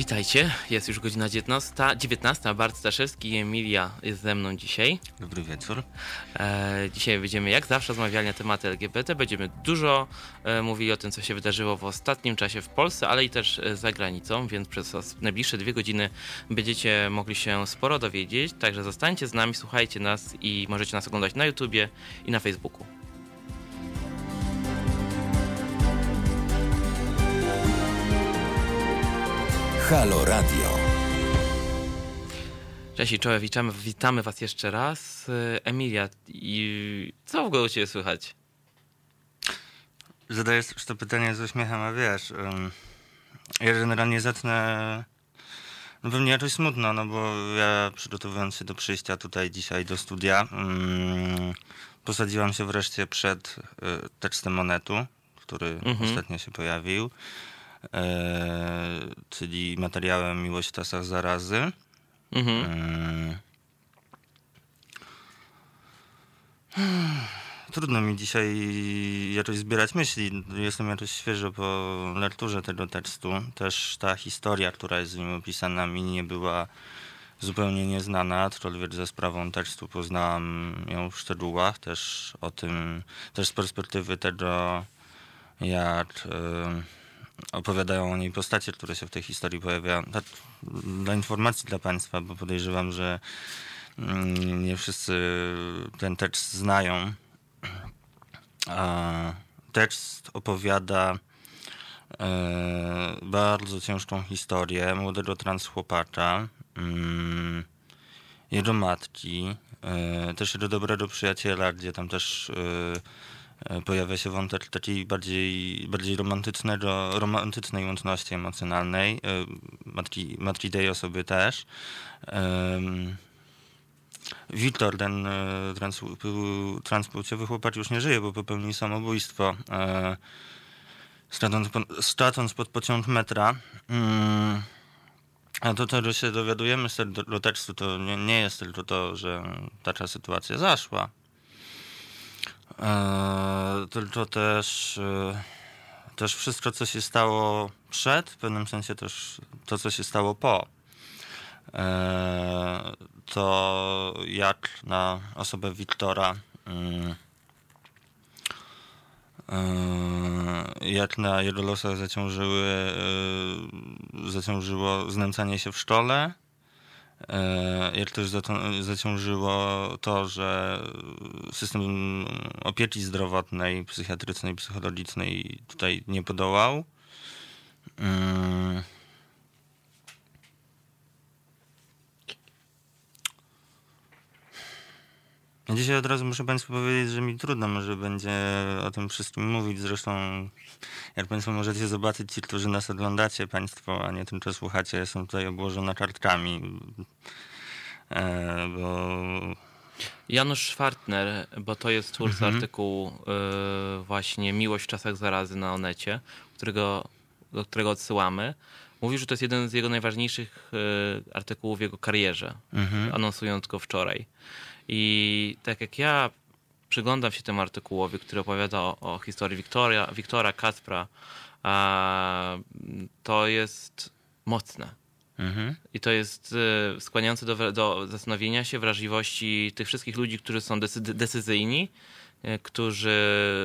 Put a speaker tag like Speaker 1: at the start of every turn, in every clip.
Speaker 1: Witajcie, jest już godzina 19, 19 Bart Staszewski i Emilia jest ze mną dzisiaj.
Speaker 2: Dobry wieczór.
Speaker 1: E, dzisiaj będziemy jak zawsze rozmawiali na tematy LGBT, będziemy dużo e, mówili o tym, co się wydarzyło w ostatnim czasie w Polsce, ale i też e, za granicą, więc przez najbliższe dwie godziny będziecie mogli się sporo dowiedzieć, także zostańcie z nami, słuchajcie nas i możecie nas oglądać na YouTubie i na Facebooku.
Speaker 3: Halo Radio.
Speaker 1: Cześć i czołem, witamy, witamy was jeszcze raz. Emilia, i co w ogóle u ciebie słychać?
Speaker 2: Zadajesz to pytanie z uśmiechem, a wiesz, um, ja generalnie zacznę no pewnie jakoś smutno, no bo ja przygotowując się do przyjścia tutaj dzisiaj do studia, um, posadziłam się wreszcie przed y, tekstem monetu, który mhm. ostatnio się pojawił. E, czyli materiałem Miłość w czasach zarazy. Mhm. E, trudno mi dzisiaj jakoś zbierać myśli. Jestem jakoś świeżo po lekturze tego tekstu. Też ta historia, która jest w nim opisana, mi nie była zupełnie nieznana, aczkolwiek ze sprawą tekstu poznałam ją w szczegółach. Też o tym, też z perspektywy tego, jak. Yy, opowiadają o niej postacie, które się w tej historii pojawiają. Dla, dla informacji dla Państwa, bo podejrzewam, że mm, nie wszyscy ten tekst znają. Tekst opowiada e, bardzo ciężką historię młodego transchłopacza, mm, jego matki, e, też jego dobrego przyjaciela, gdzie tam też E, pojawia się wątek takiej bardziej, bardziej romantycznego, romantycznej łączności emocjonalnej. E, matki, matki tej osoby też. Wiktor, ten e, trans, transpłciowy chłopak już nie żyje, bo popełnił samobójstwo. Stracąc pod pociąg metra. Mm, a to, czego się dowiadujemy z tego tekstu, to nie, nie jest tylko to, że taka sytuacja zaszła E, tylko też, e, też wszystko, co się stało przed, w pewnym sensie też to, co się stało po. E, to jak na osobę Wiktora, mm, jak na jego losach zaciążyły, zaciążyło znęcanie się w szkole, E, jak też zaciążyło to, że system opieki zdrowotnej, psychiatrycznej, psychologicznej tutaj nie podołał. Mm. Dzisiaj od razu muszę Państwu powiedzieć, że mi trudno może będzie o tym wszystkim mówić. Zresztą, jak Państwo możecie zobaczyć, ci, którzy nas oglądacie, Państwo, a nie tylko słuchacie, jestem tutaj obłożona kartkami. E, bo...
Speaker 1: Janusz Schwartner, bo to jest twórca mhm. artykułu y, właśnie Miłość w czasach zarazy na Onecie, którego, do którego odsyłamy. Mówi, że to jest jeden z jego najważniejszych y, artykułów w jego karierze, mhm. anonsując go wczoraj. I tak jak ja przyglądam się temu artykułowi, który opowiada o, o historii Wiktoria, Wiktora Kacpra, a, to jest mocne. Mhm. I to jest y, skłaniające do, do zastanowienia się wrażliwości tych wszystkich ludzi, którzy są decyzyjni E, którzy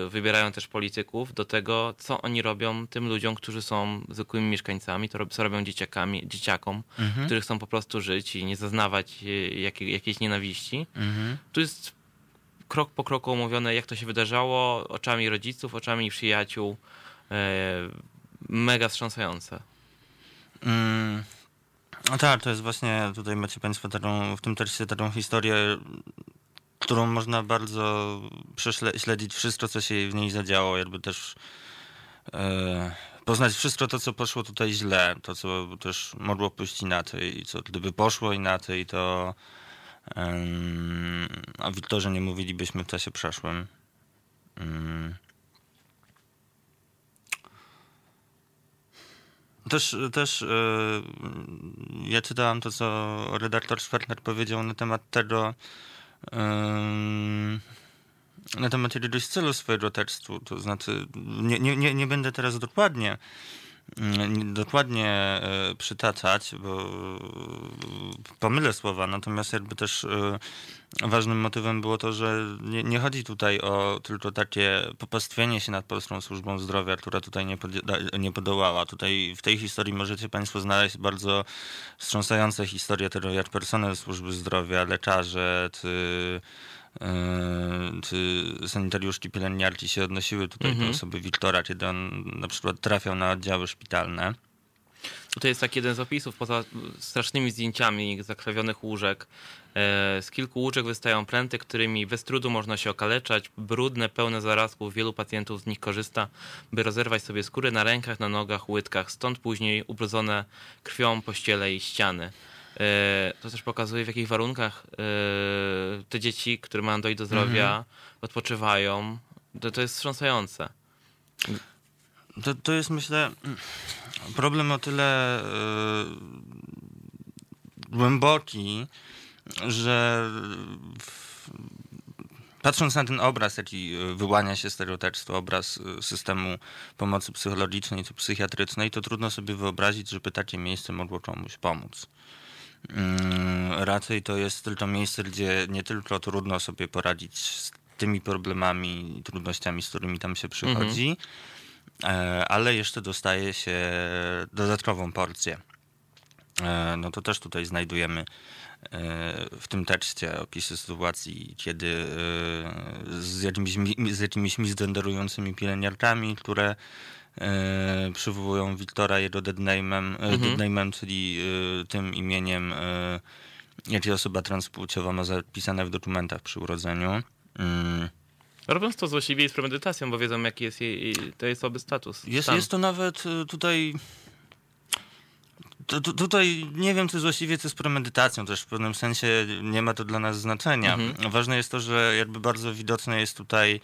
Speaker 1: wybierają też polityków do tego, co oni robią tym ludziom, którzy są zwykłymi mieszkańcami, to co robią dzieciakami, dzieciakom, mhm. którzy chcą po prostu żyć i nie zaznawać jakiej, jakiejś nienawiści. Mhm. Tu jest krok po kroku omówione, jak to się wydarzało, oczami rodziców, oczami przyjaciół. E, mega wstrząsające.
Speaker 2: Mm. No tak, to jest właśnie, tutaj macie Państwo taką, w tym tekście taką historię którą można bardzo prześledzić wszystko, co się w niej zadziało, jakby też e, poznać wszystko to, co poszło tutaj źle, to, co też mogło pójść inaczej i co gdyby poszło inaczej, to o Wiktorze nie mówilibyśmy w czasie przeszłym. Mm. Też, też e, ja czytałem to, co redaktor Schwertner powiedział na temat tego, na temat jakiegoś celu swojego tekstu. To znaczy, nie, nie, nie będę teraz dokładnie dokładnie e, przytaczać, bo pomylę słowa, natomiast jakby też e, ważnym motywem było to, że nie, nie, chodzi tutaj o tylko takie popastwienie się nad Polską Służbą Zdrowia, która tutaj nie, poda- nie podołała. Tutaj w tej historii możecie Państwo znaleźć bardzo wstrząsające historie tego, jak personel służby zdrowia, lekarze, czy czy sanitariuszki, pielęgniarki się odnosiły tutaj mhm. do osoby Wiktora, kiedy on na przykład trafiał na oddziały szpitalne.
Speaker 1: Tutaj jest taki jeden z opisów, poza strasznymi zdjęciami zakrawionych łóżek. E, z kilku łóżek wystają pręty, którymi bez trudu można się okaleczać. Brudne, pełne zarazków, wielu pacjentów z nich korzysta, by rozerwać sobie skóry na rękach, na nogach, łydkach. Stąd później ubrudzone krwią pościele i ściany. E, to też pokazuje, w jakich warunkach e, te dzieci, które mają dojść do zdrowia, mhm. odpoczywają. To, to jest wstrząsające.
Speaker 2: To, to jest, myślę, problem o tyle yy, głęboki, że w, patrząc na ten obraz, jaki wyłania się z tego tekstu, obraz systemu pomocy psychologicznej czy psychiatrycznej, to trudno sobie wyobrazić, żeby takie miejsce mogło komuś pomóc. Mm, raczej to jest tylko miejsce, gdzie nie tylko trudno sobie poradzić z tymi problemami i trudnościami, z którymi tam się przychodzi, mhm. ale jeszcze dostaje się dodatkową porcję. E, no to też tutaj znajdujemy e, w tym tekście opisy sytuacji, kiedy z jakimiś, z jakimiś misgenderującymi pielęgniarkami, które e, przywołują Wiktora jego deadname'em, mhm. deadname'em czyli e, tym imieniem, e, jakie osoba transpłciowa ma zapisane w dokumentach przy urodzeniu. Mm.
Speaker 1: Robiąc to złośliwie i z premedytacją, bo wiedzą, jaki jest jej, tej osoby status.
Speaker 2: Jest, jest to nawet e, tutaj... To, to, tutaj nie wiem, czy złośliwie, czy z premedytacją też w pewnym sensie nie ma to dla nas znaczenia. Mhm. Ważne jest to, że jakby bardzo widoczne jest tutaj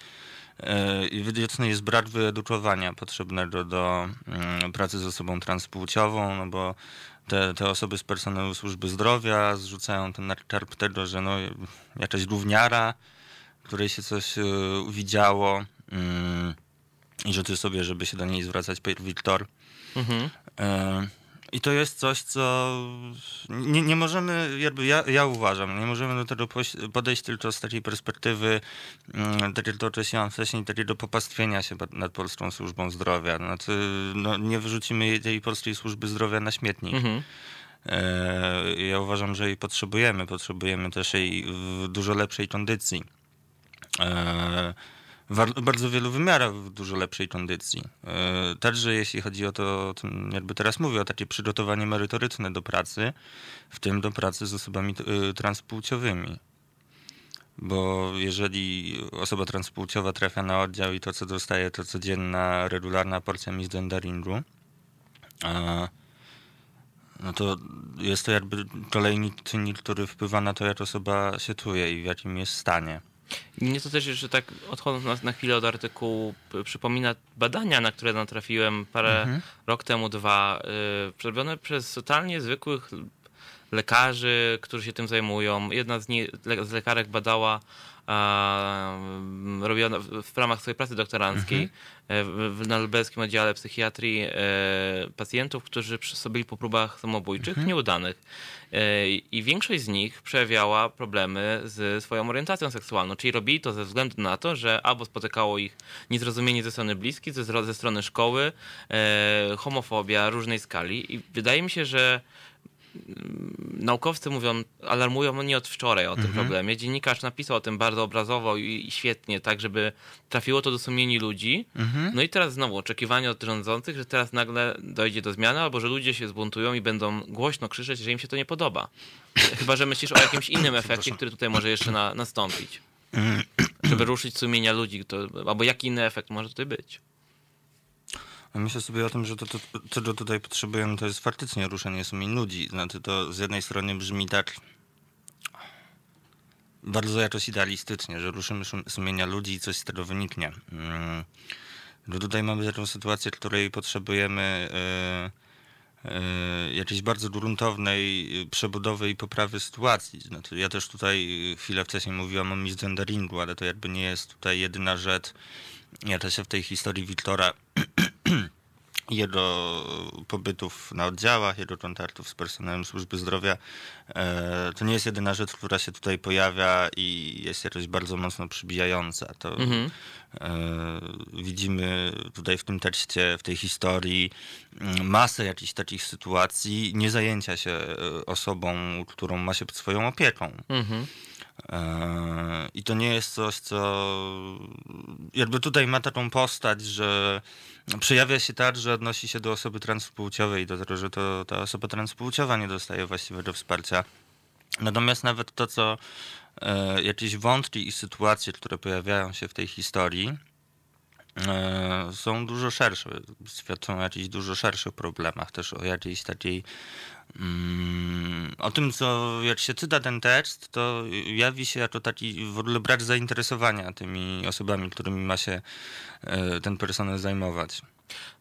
Speaker 2: widoczny jest brak wyedukowania potrzebnego do mm, pracy z osobą transpłciową, no bo te, te osoby z personelu służby zdrowia zrzucają ten karp tego, że no, jakaś gówniara, której się coś e, widziało mm, i życzy sobie, żeby się do niej zwracać Wiktor. Mhm. E, i to jest coś, co nie, nie możemy, jakby ja, ja uważam, nie możemy do tego podejść tylko z takiej perspektywy, mm, tak jak to określiłam wcześniej, takiego popastwienia się nad Polską Służbą Zdrowia. Znaczy, no, nie wyrzucimy tej Polskiej Służby Zdrowia na śmietnik. Mhm. E, ja uważam, że jej potrzebujemy. Potrzebujemy też jej w dużo lepszej kondycji. Bardzo wielu wymiarach w dużo lepszej kondycji. E, także jeśli chodzi o to, jakby teraz mówię, o takie przygotowanie merytoryczne do pracy, w tym do pracy z osobami e, transpłciowymi. Bo jeżeli osoba transpłciowa trafia na oddział i to, co dostaje, to codzienna, regularna porcja misgenderingu, no to jest to jakby kolejny czynnik, który wpływa na to, jak osoba się czuje i w jakim jest stanie.
Speaker 1: Mnie to też jeszcze tak odchodząc na, na chwilę od artykułu przypomina badania, na które natrafiłem parę mhm. rok temu, dwa, yy, przerobione przez totalnie zwykłych lekarzy, którzy się tym zajmują. Jedna z, nie, z lekarek badała robiona w ramach swojej pracy doktoranckiej mhm. w, na lubelskim oddziale psychiatrii e, pacjentów, którzy byli po próbach samobójczych, mhm. nieudanych. E, I większość z nich przejawiała problemy z swoją orientacją seksualną, czyli robili to ze względu na to, że albo spotykało ich niezrozumienie ze strony bliskich, ze, ze strony szkoły, e, homofobia różnej skali. I wydaje mi się, że naukowcy mówią, alarmują nie od wczoraj o tym mhm. problemie. Dziennikarz napisał o tym bardzo obrazowo i, świetnie, tak żeby trafiło to do sumieni ludzi. Mhm. No i teraz znowu oczekiwanie od rządzących, że teraz nagle dojdzie do zmiany, albo że ludzie się zbuntują i będą głośno krzyczeć, że im się to nie podoba. Chyba, że myślisz o jakimś innym efekcie, który tutaj może jeszcze na, nastąpić. Żeby ruszyć sumienia ludzi, to, albo jaki inny efekt może tutaj być.
Speaker 2: Myślę sobie o tym, że to, to, czego tutaj potrzebujemy, to jest faktycznie ruszenie sumień ludzi. Znaczy to z jednej strony brzmi tak bardzo jakoś idealistycznie, że ruszymy sumienia ludzi i coś z tego wyniknie. Mm. Tutaj mamy taką sytuację, której potrzebujemy yy, yy, jakiejś bardzo gruntownej przebudowy i poprawy sytuacji. Znaczy, ja też tutaj chwilę wcześniej mówiłam o misgenderingu, ale to jakby nie jest tutaj jedyna rzecz. Ja też się w tej historii Wiktora jego pobytów na oddziałach, jego kontaktów z personelem służby zdrowia. E, to nie jest jedyna rzecz, która się tutaj pojawia i jest jakoś bardzo mocno przybijająca. To mhm. E, widzimy tutaj w tym tekście, w tej historii mm, masę jakichś takich sytuacji nie zajęcia się osobą, którą ma się pod swoją opieką. Mhm. E, I to nie jest coś, co jakby tutaj ma taką postać, że przejawia się tak, że odnosi się do osoby transpłciowej, do tego, że to ta osoba transpłciowa nie dostaje właściwego wsparcia. Natomiast nawet to, co e, jakieś wątki i sytuacje, które pojawiają się w tej historii, e, są dużo szersze, świadczą o jakichś dużo szerszych problemach, też o jakiejś takiej o tym, co jak się czyta ten tekst, to jawi się jako taki w ogóle brak zainteresowania tymi osobami, którymi ma się e, ten personel zajmować.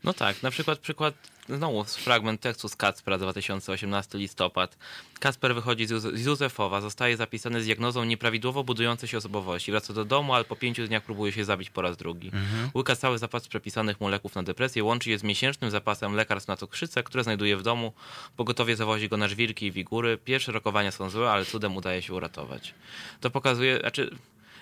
Speaker 1: No tak, na przykład przykład, znowu fragment tekstu z Kacpra 2018 listopad. Kacper wychodzi z Józefowa, zostaje zapisany z diagnozą nieprawidłowo budującej się osobowości. Wraca do domu, ale po pięciu dniach próbuje się zabić po raz drugi. Mhm. Łyka cały zapas przepisanych mu leków na depresję, łączy je z miesięcznym zapasem lekarstw na cukrzycę, które znajduje w domu. Pogotowie zawozi go na żwirki i wigury. Pierwsze rokowania są złe, ale cudem udaje się uratować. To pokazuje, znaczy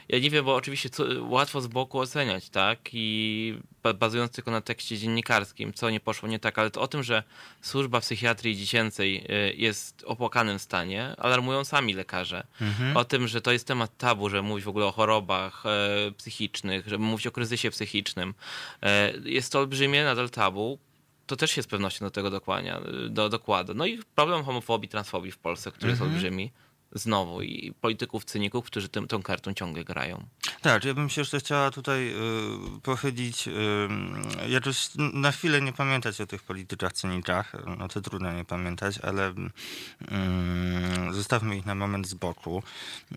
Speaker 1: ja nie wiem, bo oczywiście co, łatwo z boku oceniać, tak? I bazując tylko na tekście dziennikarskim, co nie poszło nie tak, ale to o tym, że służba psychiatrii dziecięcej y, jest w opłakanym stanie, alarmują sami lekarze. Mhm. O tym, że to jest temat tabu, że mówić w ogóle o chorobach e, psychicznych, żeby mówić o kryzysie psychicznym. E, jest to olbrzymie nadal tabu, to też się z pewnością do tego dokłania, do, dokłada. No i problem homofobii, transfobii w Polsce, który mhm. jest olbrzymi znowu i polityków, cyników, którzy tym, tą kartą ciągle grają.
Speaker 2: Tak, ja bym się jeszcze chciała tutaj y, pochylić, y, jakoś na chwilę nie pamiętać o tych politykach, cynikach, no to trudno nie pamiętać, ale y, zostawmy ich na moment z boku, y,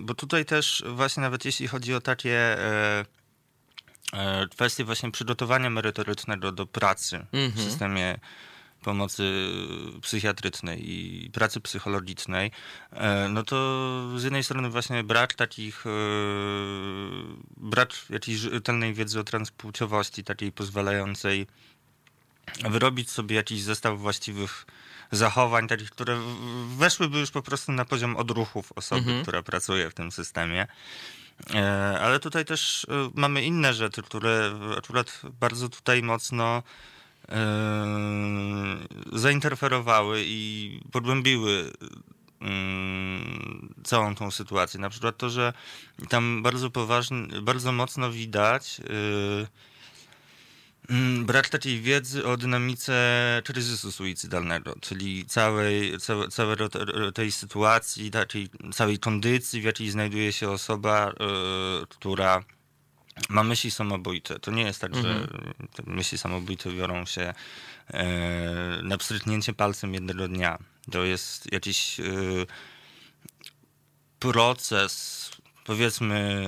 Speaker 2: bo tutaj też właśnie nawet jeśli chodzi o takie y, kwestie właśnie przygotowania merytorycznego do pracy mm -hmm. w mhm. systemie pomocy psychiatrycznej i pracy psychologicznej, e, no to z jednej strony właśnie brak takich, e, brak jakiejś rzetelnej wiedzy o transpłciowości, takiej pozwalającej wyrobić sobie jakiś zestaw właściwych zachowań, takich, które weszłyby już po prostu na poziom odruchów osoby, mhm. która pracuje w tym systemie. E, ale tutaj też mamy inne rzeczy, które akurat bardzo tutaj mocno zainterferowały i pogłębiły yy, całą tą sytuację. Na przykład to, że tam bardzo poważnie, bardzo mocno widać yy, brak takiej wiedzy o dynamice kryzysu suicydalnego, czyli całej, całej, całej tej sytuacji, takiej, całej kondycji, w jakiej znajduje się osoba, która ma myśli samobójcze. To nie jest tak, mhm. że te myśli samobójcze biorą się e, na pstryknięcie palcem jednego dnia. To jest jakiś e, proces, powiedzmy,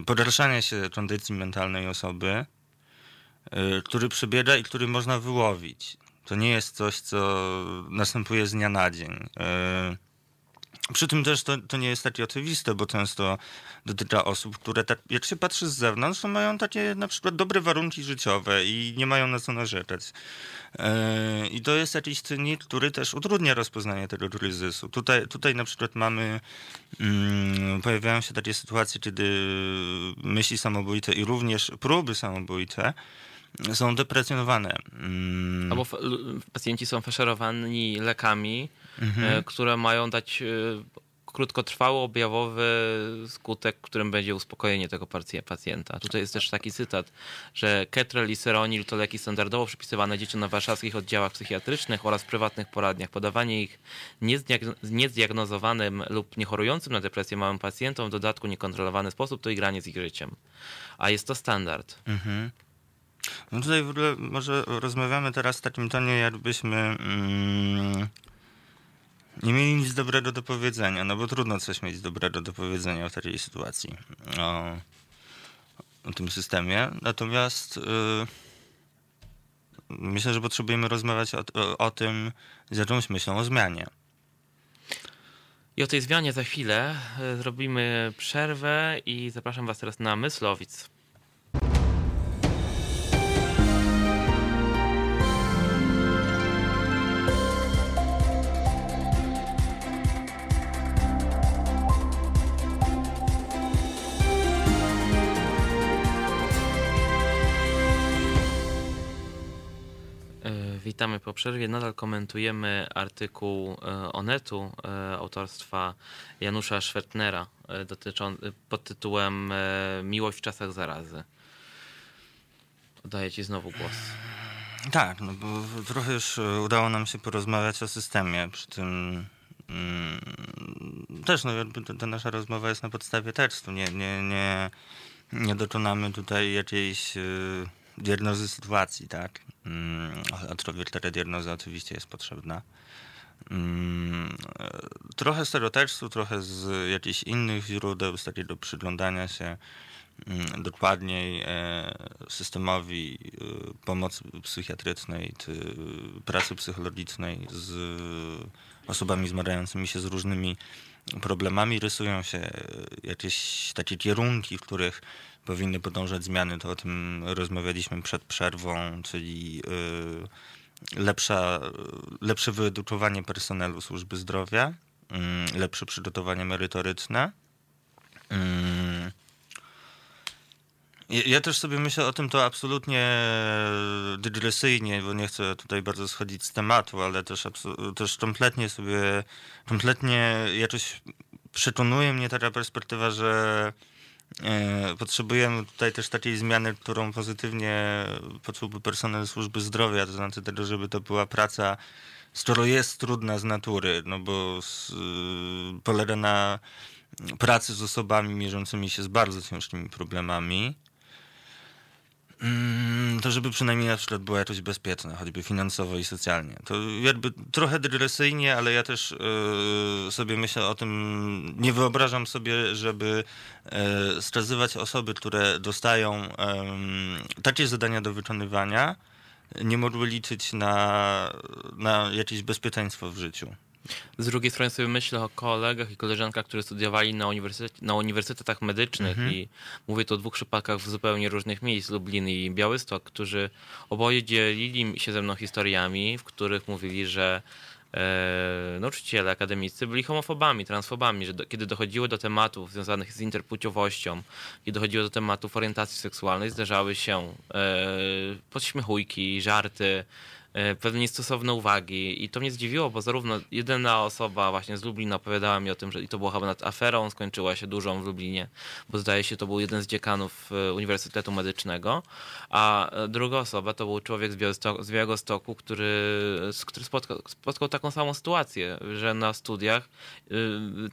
Speaker 2: e, pogarszania się kondycji mentalnej osoby, e, który przebiega i który można wyłowić. To nie jest coś, co następuje z dnia na dzień. E, przy tym też to, to nie jest takie oczywiste, bo często dotyka osób, które tak, jak się patrzy z zewnątrz, to mają takie na przykład dobre warunki życiowe i nie mają na co narzekać. Yy, I to jest jakiś czynnik, który też utrudnia rozpoznanie tego kryzysu. Tutaj, tutaj na przykład mamy, yy, pojawiają się takie sytuacje, kiedy myśli samobójcze i również próby samobójcze są deprecjonowane.
Speaker 1: Mm. Albo pacjenci są faszerowani lekami, mhm. E, które mają dać e, krótkotrwały, objawowy skutek, którym będzie uspokojenie tego pacjenta. Tutaj jest też taki cytat, że ketrel i seronil to leki standardowo przypisywane dzieciom na warszawskich oddziałach psychiatrycznych oraz prywatnych poradniach. Podawanie ich niezdiagnozowanym lub niechorującym na depresję małym pacjentom w dodatku niekontrolowany sposób to igranie z ich życiem. A jest to standard. Mhm.
Speaker 2: No tutaj w ogóle może rozmawiamy teraz w takim tonie, jakbyśmy mm, nie mieli nic dobrego do powiedzenia, no bo trudno coś mieć dobrego do powiedzenia w takiej sytuacji o, o tym systemie. Natomiast yy, myślę, że potrzebujemy rozmawiać o, o, o tym z jakąś myślą o zmianie.
Speaker 1: I o tej zmianie za chwilę y, zrobimy przerwę i zapraszam Was teraz na Myslowic. Witamy po przerwie. Nadal komentujemy artykuł e, Onetu e, autorstwa Janusza Schwertnera dotyczący pod tytułem Miłość w czasach zarazy. Oddaję Ci znowu głos.
Speaker 2: Tak, no bo trochę już udało nam się porozmawiać o systemie, przy tym mm, też no, ta nasza rozmowa jest na podstawie tekstu. Nie, nie, nie, nie dokonamy tutaj jakiejś diagnozy sytuacji, tak? Mm, aczkolwiek taka diagnoza oczywiście jest potrzebna. Mm, trochę z tego tekstu, trochę z jakichś innych źródeł, z takiego przyglądania się mm, dokładniej e, systemowi e, pomocy psychiatrycznej czy pracy psychologicznej z osobami zmagającymi się z różnymi problemami rysują się jakieś takie kierunki, w których powinny podążać zmiany, to o tym rozmawialiśmy przed przerwą, czyli y, lepsza, lepsze wyedukowanie personelu służby zdrowia, y, lepsze przygotowanie merytoryczne. Y, ja też sobie myślę o tym to absolutnie dygresyjnie, bo nie chcę tutaj bardzo schodzić z tematu, ale też, też kompletnie sobie, kompletnie jakoś przekonuje mnie taka perspektywa, że potrzebujemy tutaj też takiej zmiany, którą pozytywnie poczułby personel służby zdrowia, to znaczy tego, żeby to była praca, skoro jest trudna z natury, no bo z, y, polega na pracy z osobami mierzącymi się z bardzo ciężkimi problemami, to żeby przynajmniej na przykład była jakoś bezpieczna, choćby finansowo i socjalnie. To jakby trochę dygresyjnie, ale ja też yy, sobie myślę o tym, nie wyobrażam sobie, żeby yy, skazywać osoby, które dostają yy, takie zadania do wykonywania, nie mogły liczyć na, na jakieś bezpieczeństwo w życiu.
Speaker 1: Z drugiej strony sobie myślę o kolegach i koleżankach, którzy studiowali na, uniwersytet, na uniwersytetach medycznych mhm. i mówię to o dwóch przypadkach w zupełnie różnych miejsc, Lublin i Białystok, którzy oboje dzielili się ze mną historiami, w których mówili, że e, nauczyciele akademicy byli homofobami, transfobami, że do, kiedy dochodziło do tematów związanych z interpłciowością, kiedy dochodziło do tematów orientacji seksualnej, zdarzały się e, podśmiechujki, żarty, pewne niestosowne uwagi. I to mnie zdziwiło, bo zarówno jedna osoba właśnie z Lublina opowiadała mi o tym, że i to było chyba nad aferą, skończyła się dużą w Lublinie, bo zdaje się to był jeden z dziekanów e, Uniwersytetu Medycznego, a e, druga osoba to był człowiek z Białego Stoku, który, który spotkał, spotkał taką samą sytuację, że na studiach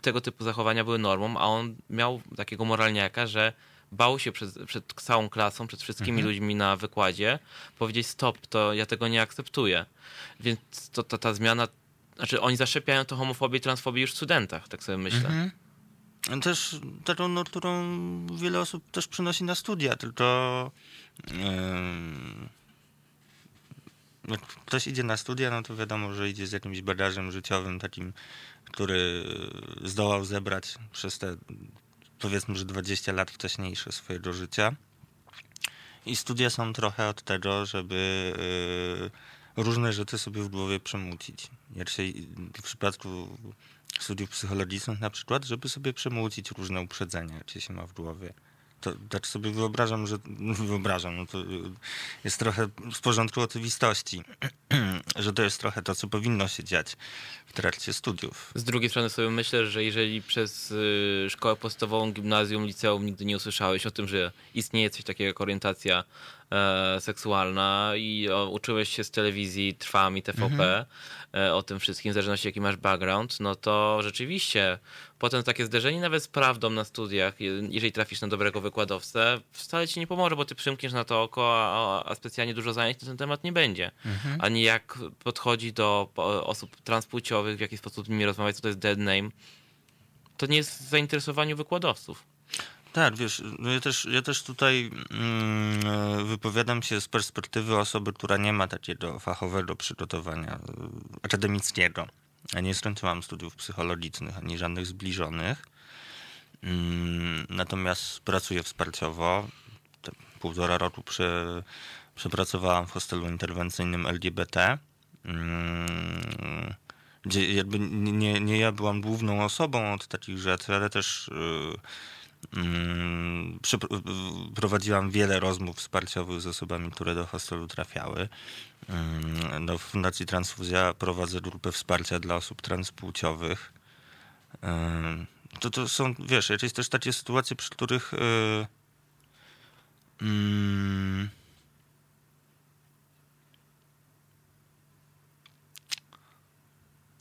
Speaker 1: tego typu zachowania były normą, a on miał takiego moralniaka, że bał się przed, przed całą klasą, przed wszystkimi mhm. ludźmi na wykładzie powiedzieć stop, to ja tego nie akceptuję. Więc to, to ta zmiana, znaczy oni zaszczepiają to homofobię i transfobię już w studentach, tak sobie myślę. Mhm.
Speaker 2: Też taką, którą wiele osób też przynosi na studia, tylko yy, jak ktoś idzie na studia, no to wiadomo, że idzie z jakimś bagażem życiowym takim, który zdołał zebrać przez te powiedzmy, że 20 lat wcześniejsze swojego życia. I studia są trochę od tego, żeby y, różne rzeczy sobie w głowie przemłócić. Jak się w przypadku studiów psychologicznych na przykład, żeby sobie przemłócić różne uprzedzenia, jakie się ma w głowie to tak sobie wyobrażam, że wyobrażam, no to jest trochę z porządku oczywistości, że to jest trochę to, co powinno się dziać w trakcie studiów.
Speaker 1: Z drugiej strony sobie myślę, że jeżeli przez y, szkołę podstawową, gimnazjum, liceum nigdy nie usłyszałeś o tym, że istnieje coś takiego jak orientacja seksualna i uczyłeś się z telewizji Trwami, TVP mhm. e, o tym wszystkim, w zależności jaki masz background, no to rzeczywiście potem takie zderzenie nawet z prawdą na studiach, jeżeli trafisz na dobrego wykładowcę, wcale ci nie pomoże, bo ty przymkniesz na to oko, a, a specjalnie dużo zajęć na ten temat nie będzie. Mhm. Ani jak podchodzi do osób transpłciowych, w jaki sposób z nimi rozmawiać, co to jest dead name, to nie jest w zainteresowaniu wykładowców.
Speaker 2: Tak, wiesz, no ja też, ja też tutaj mm, wypowiadam się z perspektywy osoby, która nie ma takiego fachowego przygotowania e, akademickiego. Ja nie skończyłam studiów psychologicznych ani żadnych zbliżonych. Mm, natomiast pracuję wsparciowo. Te półtora roku prze, przepracowałam w hostelu interwencyjnym LGBT. Mm, gdzie jakby nie, nie ja byłam główną osobą od takich rzeczy, ale też Mm, prowadziłam wiele rozmów wsparciowych z osobami, które do hostelu trafiały. Mm, no, w Fundacji Transfuzja prowadzę grupę wsparcia dla osób transpłciowych. To, to są, wiesz, jest też takie sytuacje, przy których yy, yy,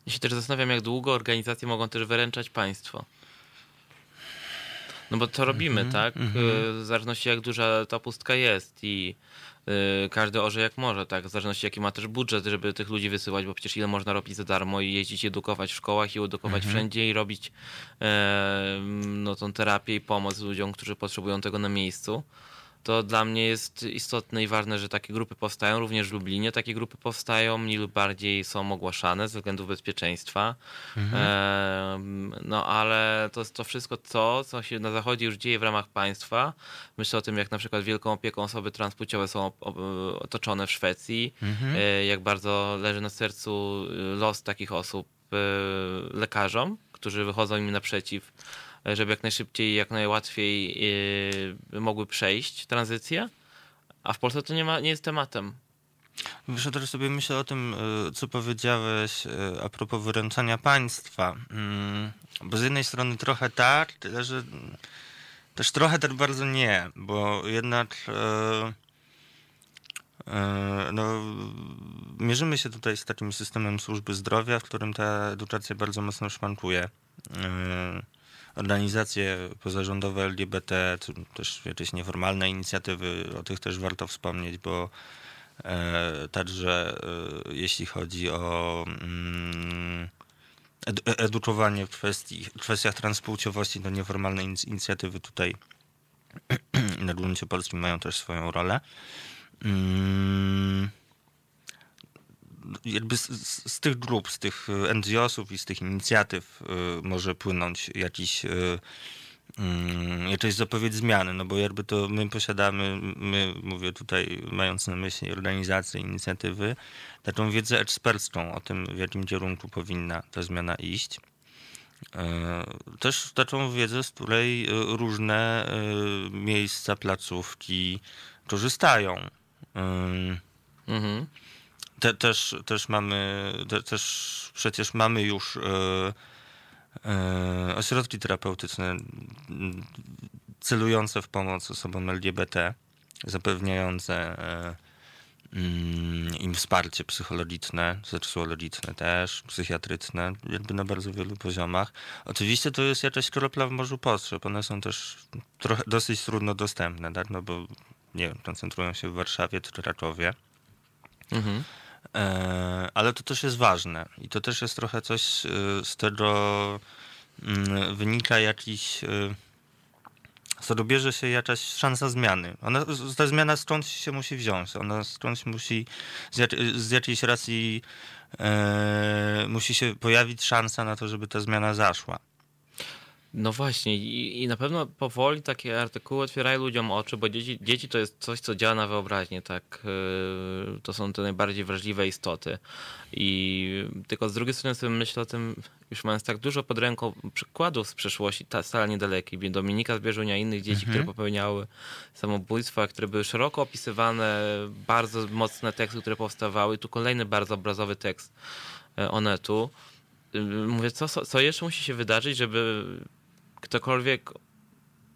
Speaker 1: Ja się też zastanawiam, jak długo organizacje mogą też wyręczać państwo. No bo to robimy, mm -hmm, tak? Mm -hmm. W zależności jak duża ta pustka jest i y, każdy orze jak może, tak? W zależności jaki ma też budżet, żeby tych ludzi wysyłać, bo przecież ile można robić za darmo i jeździć, edukować w szkołach i edukować mm -hmm. wszędzie i robić e, no, tą terapię i pomoc ludziom, którzy potrzebują tego na miejscu to dla mnie jest istotne i ważne, że takie grupy powstają. Również w Lublinie takie grupy powstają, mniej lub bardziej są ogłaszane ze względów bezpieczeństwa. Mhm. E, no ale to jest to wszystko to, co się na zachodzie już dzieje w ramach państwa. Myślę o tym, jak na przykład wielką opieką osoby transpłciowe są otoczone w Szwecji, mhm. e, jak bardzo leży na sercu los takich osób e, lekarzom, którzy wychodzą im naprzeciw żeby jak najszybciej, jak najłatwiej yy, mogły przejść tranzycję, a w Polsce to nie, ma, nie jest tematem.
Speaker 2: Wiesz, teraz sobie myślę o tym, y, co powiedziałeś y, a propos wyręczania państwa. Mm, bo z jednej strony trochę tak, tyle że też trochę tak bardzo nie, bo jednak no, mierzymy się tutaj z takim systemem służby zdrowia, w którym ta edukacja bardzo mocno szwankuje organizacje pozarządowe LGBT, też jakieś nieformalne inicjatywy, o tych też warto wspomnieć, bo e, także e, jeśli chodzi o mm, edukowanie w, kwestii, kwestiach transpłciowości, to nieformalne inicjatywy tutaj na gruncie polskim mają też swoją rolę. Mm, jakby z, z, tych grup, z tych e, NGO-sów i z tych inicjatyw y, może płynąć jakiś y, y, jakaś zapowiedź zmiany, no bo jakby to my posiadamy, my mówię tutaj mając na myśli organizacje, inicjatywy, taką wiedzę ekspercką o tym, w jakim kierunku powinna ta zmiana iść. Też taką wiedzę, z której różne miejsca, placówki korzystają. Mhm te, też, też mamy, te, też przecież mamy już e, e, ośrodki terapeutyczne celujące w pomoc osobom LGBT, zapewniające mm, im wsparcie psychologiczne, seksuologiczne też, psychiatryczne, jakby na bardzo wielu poziomach. Oczywiście to jest jakaś kropla w morzu potrzeb. One są też trochę, dosyć trudno dostępne, tak? no bo nie wiem, koncentrują się w Warszawie czy Krakowie. Mhm. E, ale to też jest ważne i to też jest trochę coś e, z tego mm, wynika jakiś e, z tego bierze się jakaś szansa zmiany. Ona, ta zmiana skądś się musi wziąć. Ona skądś musi z, z jakiejś racji e, musi się pojawić szansa na to, żeby ta zmiana zaszła.
Speaker 1: No właśnie i, i na pewno powoli takie artykuły otwierają ludziom oczy, bo dzieci, dzieci to jest coś, co działa na wyobraźnię, tak? Yy, to są te najbardziej wrażliwe istoty. I tylko z drugiej strony sobie myślę o tym, już mając tak dużo pod ręką przykładów z przeszłości, ta wcale niedalekiej, Dominika Zbierzunia, innych dzieci, mhm. które popełniały samobójstwa, które były szeroko opisywane, bardzo mocne teksty, które powstawały. Tu kolejny bardzo obrazowy tekst e, Onetu. Yy, mówię, co, co jeszcze musi się wydarzyć, żeby ktokolwiek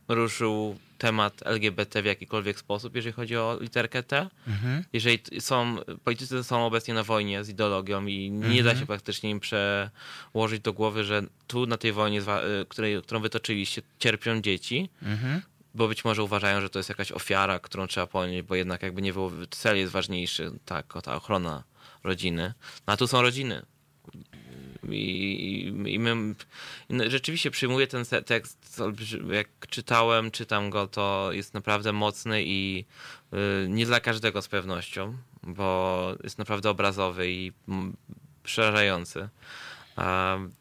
Speaker 1: ruszył temat LGBT w jakikolwiek sposób, jeżeli chodzi o literkę T. Mhm. Jeżeli są, politycy są obecnie na wojnie z ideologią i nie mhm. da się praktycznie im przełożyć do głowy, że tu na tej wojnie, y, której, którą wytoczyliście, cierpią dzieci, mhm. bo być może uważają, że to jest jakaś ofiara, którą trzeba ponieść, bo jednak jakby nie było, cel jest ważniejszy, tak, ta ochrona rodziny. No, a tu są rodziny. I, i my, rzeczywiście przyjmuję ten tekst, jak czytałem, czytam go, to jest naprawdę mocny i y, nie dla każdego z pewnością, bo jest naprawdę obrazowy i przerażający.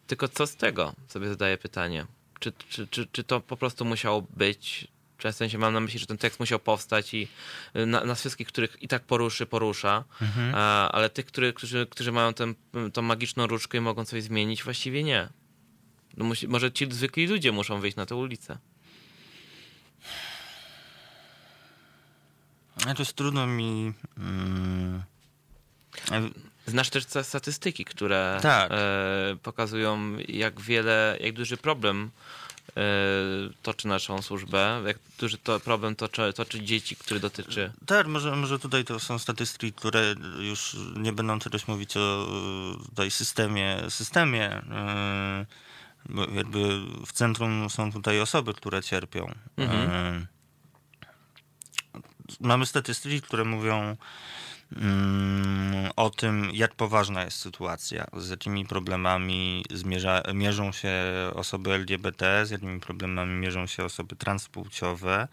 Speaker 1: Tylko co z tego? Sobie zadaję pytanie. Czy, czy, czy, czy to po prostu musiało być? W sensie mam na myśli, że ten tekst musiał powstać i y, na, nas wszystkich, których i tak poruszy, porusza, mhm. a, ale tych, który, którzy, którzy mają tę tą magiczną różkę i mogą coś zmienić, właściwie nie. No musi, może ci zwykli ludzie muszą wyjść na tę ulicę.
Speaker 2: Ja to jest trudno mi. Mm, e,
Speaker 1: Znasz też statystyki, które
Speaker 2: tak.
Speaker 1: E, pokazują, jak wiele, jak duży problem toczy naszą służbę, jak duży to problem toczy, toczy dzieci, który dotyczy.
Speaker 2: Tak, może, może tutaj to są statystyki, które już nie będą teraz mówić o tutaj systemie, systemie. E, bo jakby w centrum są tutaj osoby, które cierpią. Mhm. E, mamy statystyki, które mówią o tym, jak poważna jest sytuacja, z jakimi problemami zmierza, mierzą się osoby LGBT, z jakimi problemami mierzą się osoby transpłciowe.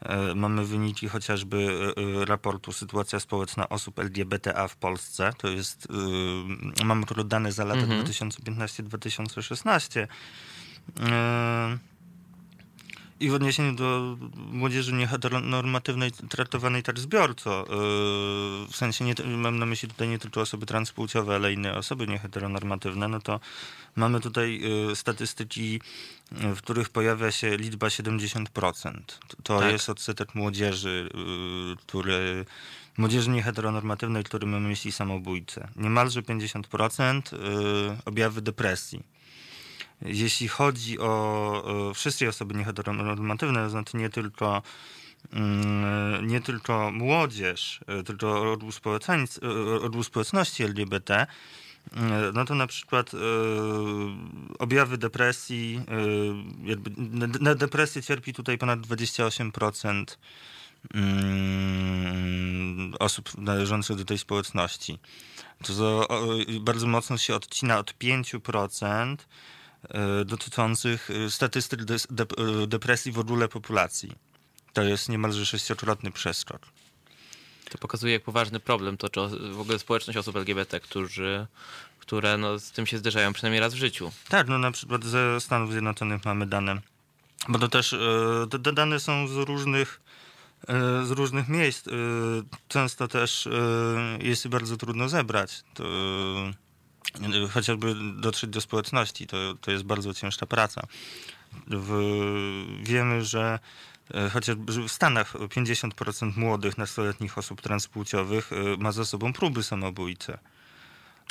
Speaker 2: E, mamy wyniki chociażby e, e, raportu Sytuacja społeczna osób LGBTA w Polsce. To jest, mamy tu dane za lata mhm. 2015-2016. I w odniesieniu do młodzieży nieheteronormatywnej traktowanej tak zbiorczo, yy, w sensie nie, mam na myśli tutaj nie tylko osoby transpłciowe, ale inne osoby nieheteronormatywne, no to mamy tutaj yy, statystyki, w których pojawia się liczba 70%. To tak. jest odsetek młodzieży, który młodzieży nieheteronormatywnej, który mamy myśli samobójce. Niemalże 50% objawy depresji jeśli chodzi o wszystkie osoby nieheteronormatywne, to znaczy nie tylko mm, nie tylko młodzież, e, tylko odłóż społeczności LGBT, e, no to na przykład e, objawy depresji, jakby, na depresję cierpi tutaj ponad 28% mm, osób należących do tej społeczności. To bardzo mocno się odcina od 5% E, dotyczących e, statystyk e, depresji w ogóle populacji. To jest niemalże sześciokrotny przeskok.
Speaker 1: To pokazuje, jak poważny problem to w ogóle społeczność osób LGBT, którzy, które no, z tym się zderzają przynajmniej raz w życiu.
Speaker 2: Tak, no na przykład ze Stanów Zjednoczonych mamy dane, bo to też te dane są z różnych z różnych miejsc. Często też jest bardzo trudno zebrać. To chociażby dotrzeć do społeczności, to, to jest bardzo ciężka praca. W, wiemy, że e, chociażby w Stanach 50% młodych, nastoletnich osób transpłciowych e, ma za sobą próby samobójcze.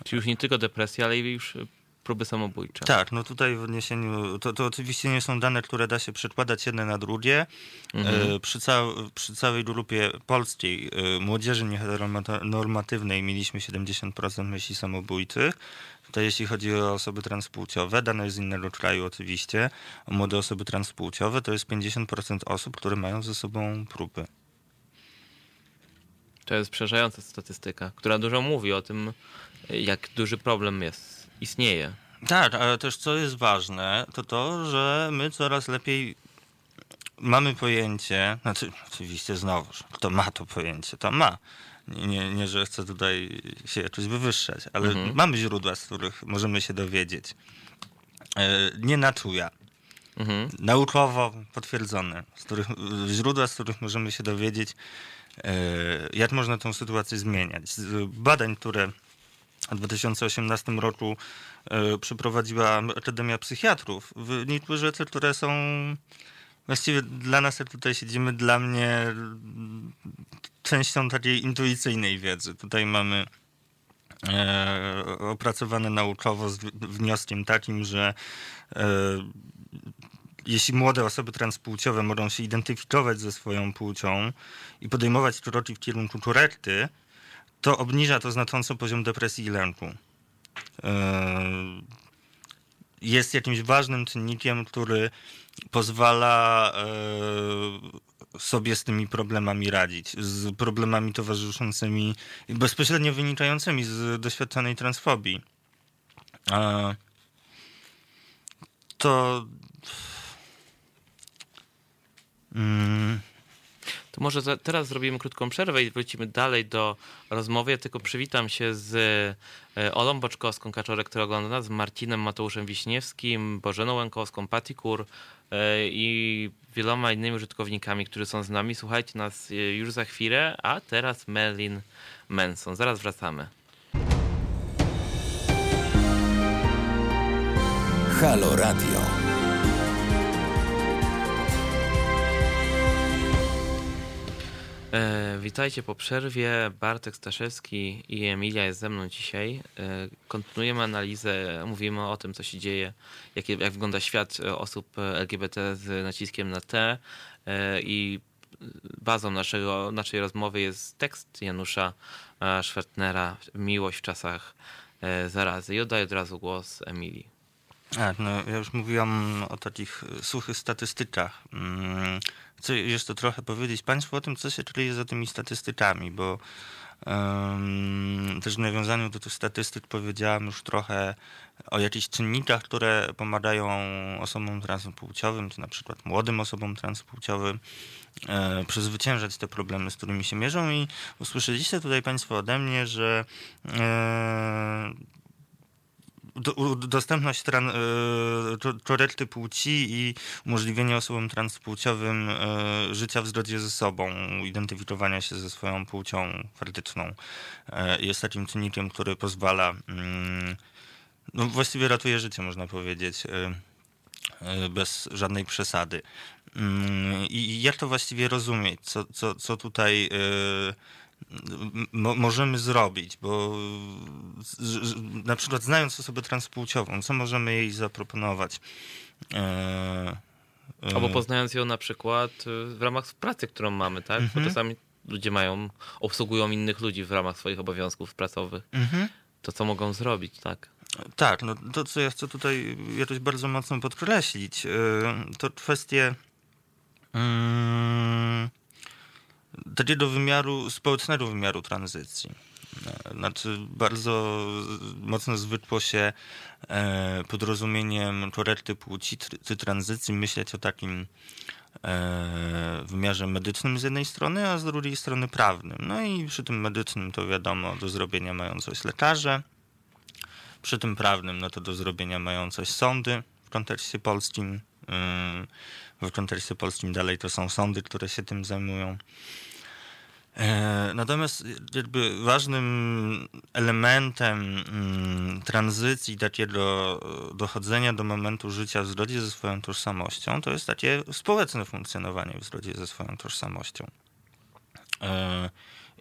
Speaker 1: Czyli już nie tylko depresja, ale już próby samobójcze.
Speaker 2: Tak, no tutaj w odniesieniu, to, to oczywiście nie są dane, które da się przekładać jedne na drugie. Mhm. E, przy, cał, przy całej grupie polskiej e, młodzieży nieheteronormatywnej mieliśmy 70% myśli samobójczych. Tutaj jeśli chodzi o osoby transpłciowe, dane z innego kraju oczywiście, o młode osoby transpłciowe to jest 50% osób, które mają ze sobą próby.
Speaker 1: To jest przerażająca statystyka, która dużo mówi o tym, jak duży problem jest istnieje.
Speaker 2: Tak, ale też co jest ważne, to to, że my coraz lepiej mamy pojęcie, znaczy oczywiście znowuż, kto ma to pojęcie, to ma. Nie, nie, nie że chcę tutaj się jakoś wywyższać, ale mhm. mamy źródła, z których możemy się dowiedzieć. E, nie na czuja. Mhm. Naukowo potwierdzone, z których, źródła, z których możemy się dowiedzieć, e, jak można tą sytuację zmieniać. Z badań, które w 2018 roku e, przeprowadziła Akademia Psychiatrów, wynikły rzeczy, które są właściwie dla nas, jak tutaj siedzimy, dla mnie częścią takiej intuicyjnej wiedzy. Tutaj mamy e, opracowane naukowo z wnioskiem takim, że e, jeśli młode osoby transpłciowe mogą się identyfikować ze swoją płcią i podejmować kroki w kierunku korekty, to obniża to znacząco poziom depresji i lęku. E, jest jakimś ważnym czynnikiem, który pozwala e, sobie z tymi problemami radzić, z problemami towarzyszącymi, bezpośrednio wynikającymi z doświadczonej transfobii. E, to.
Speaker 1: Mm, to może za, teraz zrobimy krótką przerwę i wrócimy dalej do rozmowy. Ja tylko przywitam się z e, Olą Boczkowską, Kaczorek, która ogląda nas, z Marcinem Mateuszem Wiśniewskim, Bożeną Łękowską, Patikur e, i wieloma innymi użytkownikami, którzy są z nami. Słuchajcie nas e, już za chwilę, a teraz Merlin Manson. Zaraz wracamy.
Speaker 3: Halo Radio.
Speaker 1: E, witajcie po przerwie. Bartek Staszewski i Emilia jest ze mną dzisiaj. E, kontynuujemy analizę, mówimy o tym, co się dzieje, jak, jak wygląda świat osób LGBT z naciskiem na T. E, I bazą naszego, naszej rozmowy jest tekst Janusza e, Schwertnera Miłość w czasach e, zarazy. I oddaję od razu głos Emilii.
Speaker 2: Tak, no ja już mówiłam o takich suchych statystykach. Mm, chcę jeszcze trochę powiedzieć Państwu o tym, co się kryje za tymi statystykami, bo um, też w nawiązaniu do tych statystyk powiedziałam już trochę o jakichś czynnikach, które pomagają osobom transpłciowym, czy na przykład młodym osobom transpłciowym e, przezwyciężać te problemy, z którymi się mierzą. I usłyszeliście tutaj Państwo ode mnie, że e, dostępność tran, korekty płci i umożliwienie osobom transpłciowym e, życia w zgodzie ze sobą, identyfikowania się ze swoją płcią faktyczną e, jest takim czynnikiem, który pozwala, mm, no właściwie ratuje życie, można powiedzieć, bez żadnej przesady. Mm, I jak to właściwie rozumieć? Co, co, co tutaj mo możemy zrobić, bo na przykład znając osobę transpłciową, co możemy jej zaproponować? E,
Speaker 1: e Albo poznając ją na przykład y, w ramach pracy, którą mamy, tak? Bo mhm. czasami ludzie mają, obsługują innych ludzi w ramach swoich obowiązków pracowych. Mhm. To co mogą zrobić, tak?
Speaker 2: Tak, no to co ja chcę tutaj jakoś bardzo mocno podkreślić, y, to kwestie mm, takiego wymiaru, społecznego wymiaru tranzycji. E, znaczy, bardzo mocno zwykło się e, pod rozumieniem korekty płci czy tranzycji myśleć o takim e, wymiarze medycznym z jednej strony, a z drugiej strony prawnym. No i przy tym medycznym to wiadomo, do zrobienia mają coś lekarze, przy tym prawnym no to do zrobienia mają coś sądy w kontekście polskim. W kontekście polskim dalej to są sądy, które się tym zajmują. E, natomiast jakby ważnym elementem mm, tranzycji takiego dochodzenia do momentu życia w zgodzie ze swoją tożsamością to jest takie społeczne funkcjonowanie w zgodzie ze swoją tożsamością. E,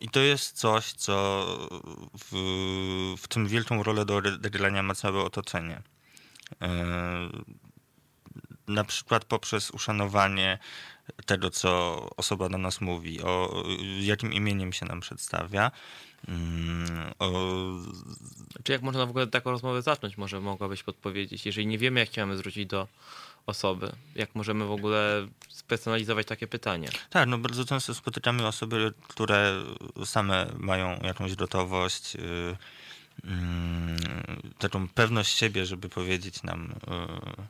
Speaker 2: I to jest coś, co w, w tym wielką rolę do odegrania ma całe otoczenie. E, na przykład poprzez uszanowanie tego, co osoba do nas mówi, o jakim imieniem się nam przedstawia. Mm, o...
Speaker 1: Czy jak można w ogóle taką rozmowę zacząć? Może mogłabyś podpowiedzieć, jeżeli nie wiemy, jak chciałem zwrócić do osoby, jak możemy w ogóle spersonalizować takie pytanie?
Speaker 2: Tak, no bardzo często spotykamy osoby, które same mają jakąś gotowość, yy, yy, taką pewność siebie, żeby powiedzieć nam, yy,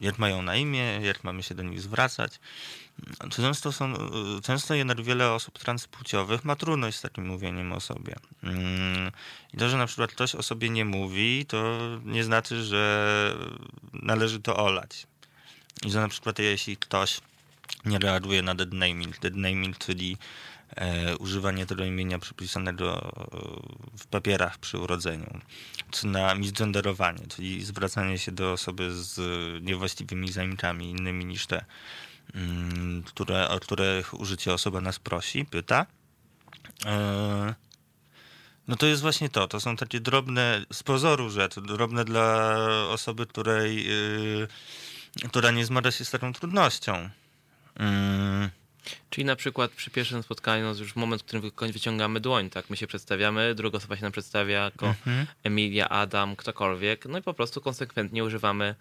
Speaker 2: jak mają na imię, jak mamy się do nich zwracać. Często, są, często jednak wiele osób transpłciowych ma trudność z takim mówieniem o sobie. Mm, I to, że na przykład ktoś o sobie nie mówi, to nie znaczy, że należy to olać. I że na przykład jeśli ktoś nie reaguje na dead naming, dead naming, czyli e, używanie tego imienia przypisanego w papierach przy urodzeniu, czy na misgenderowanie, czyli zwracanie się do osoby z niewłaściwymi zajęciami innymi niż te, które, o których użycie osoba nas prosi, pyta. E, no to jest właśnie to. To są takie drobne, z pozoru rzeczy, drobne dla osoby, której, yy, która nie zmaga się z taką trudnością. Yy.
Speaker 1: Czyli na przykład przy pierwszym spotkaniu, no już moment, w którym wyciągamy dłoń, tak? My się przedstawiamy, druga osoba się nam przedstawia jako mhm. Emilia, Adam, ktokolwiek, no i po prostu konsekwentnie używamy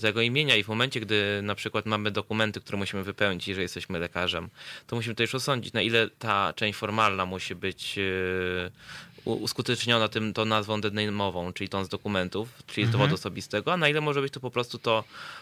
Speaker 1: tego imienia i w momencie, gdy na przykład mamy dokumenty, które musimy wypełnić, że jesteśmy lekarzem, to musimy też osądzić, na ile ta część formalna musi być e, uskuteczniona tym, tą nazwą deadname'ową, czyli tą z dokumentów, czyli z dowodu mhm. osobistego, a na ile może być to po prostu to e,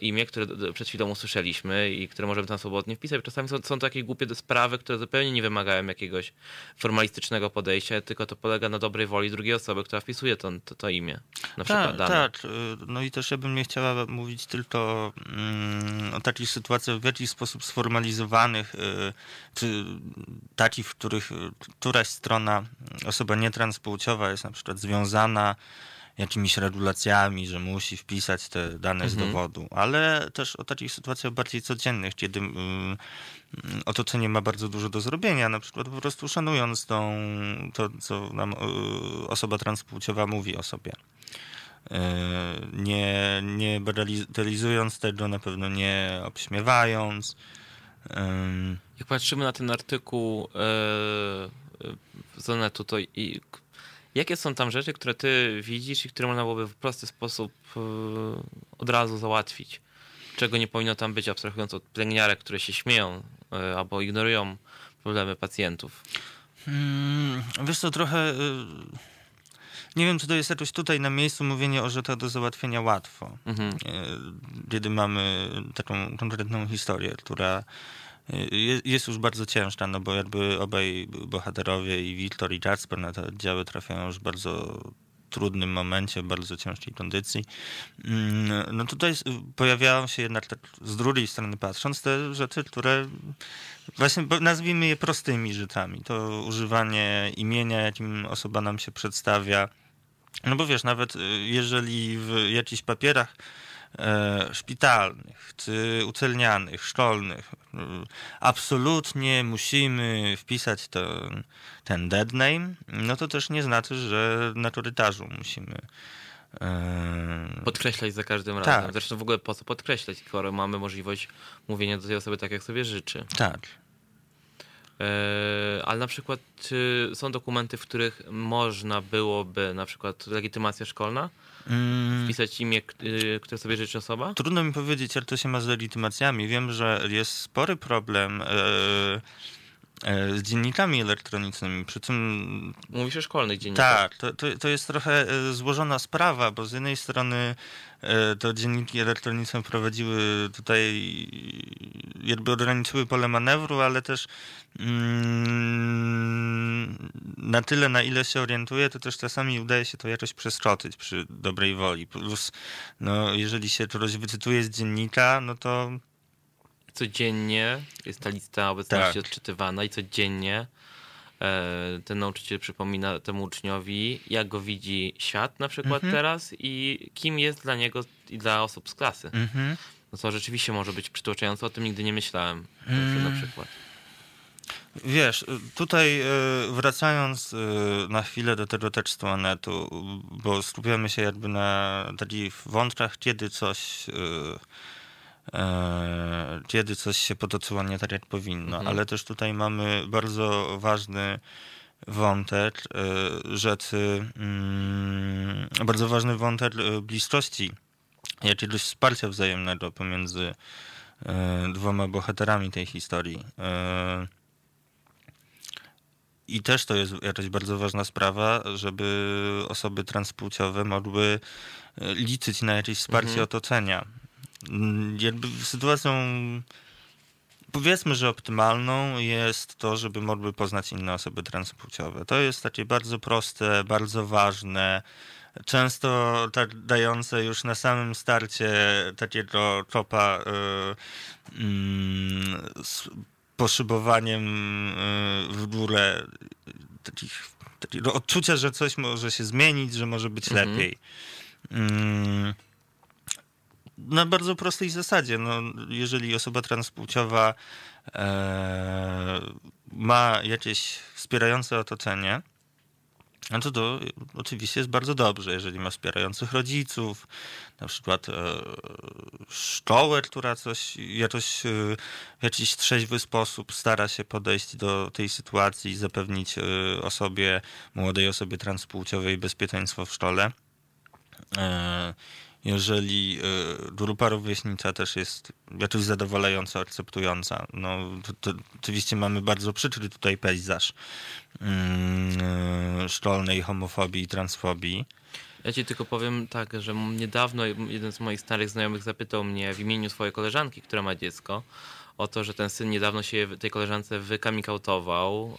Speaker 1: imię, które przed chwilą usłyszeliśmy i które możemy tam swobodnie wpisać. Czasami są, są takie głupie sprawy, które zupełnie nie wymagają jakiegoś formalistycznego podejścia, tylko to polega na dobrej woli drugiej osoby, która wpisuje to, to, to imię. Na przykład
Speaker 2: tak, tak. No i też ja bym nie chciała mówić tylko mm, o takich sytuacjach w jakiś sposób sformalizowanych, y, czy takich, w których któraś strona osoba nietranspłciowa jest na przykład związana jakimiś regulacjami, że musi wpisać te dane z
Speaker 1: Mhm.
Speaker 2: dowodu, ale też o takich sytuacjach bardziej codziennych, kiedy y, y, otoczenie ma bardzo dużo do zrobienia, na przykład po prostu szanując tą, to, co nam y, osoba transpłciowa mówi o sobie. Y, Nie, nie bagatelizując tego, na pewno nie obśmiewając.
Speaker 1: Jak patrzymy na ten artykuł e, z Onetu, to i, jakie są tam rzeczy, które ty widzisz i które można byłoby w prosty sposób e, od razu załatwić? Czego nie powinno tam być, abstrahując od pielęgniarek, które się śmieją e, albo ignorują problemy pacjentów?
Speaker 2: Mm, Wiesz co, trochę. y, Nie wiem, czy to jest jakoś tutaj na miejscu mówienie o rzeczach do załatwienia łatwo.
Speaker 1: Mhm.
Speaker 2: Kiedy mamy taką konkretną historię, która jest już bardzo ciężka, no bo jakby obaj bohaterowie i Wiktor i Jasper na te oddziały trafiają już w bardzo trudnym momencie, bardzo ciężkiej kondycji. Mm, No tutaj pojawiają się jednak tak z drugiej strony patrząc te rzeczy, które Właśnie nazwijmy je prostymi rzeczami. To używanie imienia, jakim osoba nam się przedstawia. No bo wiesz, nawet y, jeżeli w jakichś papierach szpitalnych, czy uczelnianych, szkolnych, y, absolutnie musimy wpisać ten, ten dead name, no to też nie znaczy, że na korytarzu musimy e,
Speaker 1: Podkreślać za każdym
Speaker 2: Tak.
Speaker 1: razem. Zresztą w ogóle po co podkreślać, skoro mamy możliwość mówienia do tej osoby tak, jak sobie życzy.
Speaker 2: tak.
Speaker 1: E, ale na przykład czy są dokumenty, w których można byłoby, na przykład legitymacja szkolna. Wpisać imię, y, które sobie życzy osoba?
Speaker 2: Trudno mi powiedzieć, jak to się ma z legitymacjami. Wiem, że jest spory problem e, e, z dziennikami elektronicznymi. Przy tym
Speaker 1: Mówisz o szkolnych dziennikach.
Speaker 2: tak, to, to, to jest trochę e, złożona sprawa, bo z jednej strony to dzienniki elektroniczne prowadziły tutaj, jakby ograniczyły pole manewru, ale też mm, na tyle, na ile się orientuję, to też czasami udaje się to jakoś przeskoczyć przy dobrej woli. Plus, no, jeżeli się czegoś wycytuje z dziennika, no to
Speaker 1: Codziennie jest ta lista obecności
Speaker 2: Tak.
Speaker 1: odczytywana i codziennie e, ten nauczyciel przypomina temu uczniowi, jak go widzi świat na przykład
Speaker 2: Mhm.
Speaker 1: teraz i kim jest dla niego i dla osób z klasy.
Speaker 2: mhm.
Speaker 1: No to rzeczywiście może być przytłaczające, o tym nigdy nie myślałem.
Speaker 2: Mm.
Speaker 1: Na przykład.
Speaker 2: Wiesz, tutaj e, wracając e, na chwilę do tego tekstu Anetu, bo skupiamy się jakby na takich wątkach, kiedy coś, e, e, kiedy coś się potoczyło nie tak jak powinno,
Speaker 1: Mhm.
Speaker 2: ale też tutaj mamy bardzo ważny wątek e, rzeczy, mm, bardzo ważny wątek e, bliskości, jakiegoś wsparcia wzajemnego pomiędzy e, dwoma bohaterami tej historii. E, i też to jest jakaś bardzo ważna sprawa, żeby osoby transpłciowe mogły e, liczyć na jakieś wsparcie
Speaker 1: Mhm.
Speaker 2: otoczenia. Mm, Jakby sytuacją powiedzmy, że optymalną jest to, żeby mogły poznać inne osoby transpłciowe. To jest takie bardzo proste, bardzo ważne, często tak dające już na samym starcie takiego topa y, mm, z poszybowaniem y, w górę takich, takiego odczucia, że coś może się zmienić, że może być
Speaker 1: Mhm.
Speaker 2: lepiej. Mm, na bardzo prostej zasadzie. No, jeżeli osoba transpłciowa e, ma jakieś wspierające otoczenie, no to to oczywiście jest bardzo dobrze, jeżeli ma wspierających rodziców, na przykład e, szkołę, która coś jakoś, e, w jakiś trzeźwy sposób stara się podejść do tej sytuacji i zapewnić e, osobie, młodej osobie transpłciowej bezpieczeństwo w szkole. E, jeżeli y, grupa rówieśnicza też jest jakoś zadowalająco akceptująca, no to, to oczywiście mamy bardzo przykry tutaj pejzaż mm, szkolnej homofobii i transfobii.
Speaker 1: Ja ci tylko powiem tak, że niedawno jeden z moich starych znajomych zapytał mnie w imieniu swojej koleżanki, która ma dziecko, o to, że ten syn niedawno się tej koleżance wykamikautował,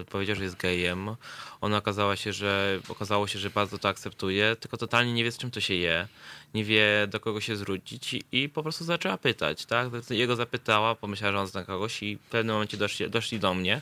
Speaker 1: e, powiedział, że jest gejem. Ona okazała się, że okazało się, że bardzo to akceptuje, tylko totalnie nie wie, z czym to się je, nie wie, do kogo się zwrócić i, i po prostu zaczęła pytać, tak? Jego zapytała, pomyślała, że on zna kogoś i w pewnym momencie doszli, doszli do mnie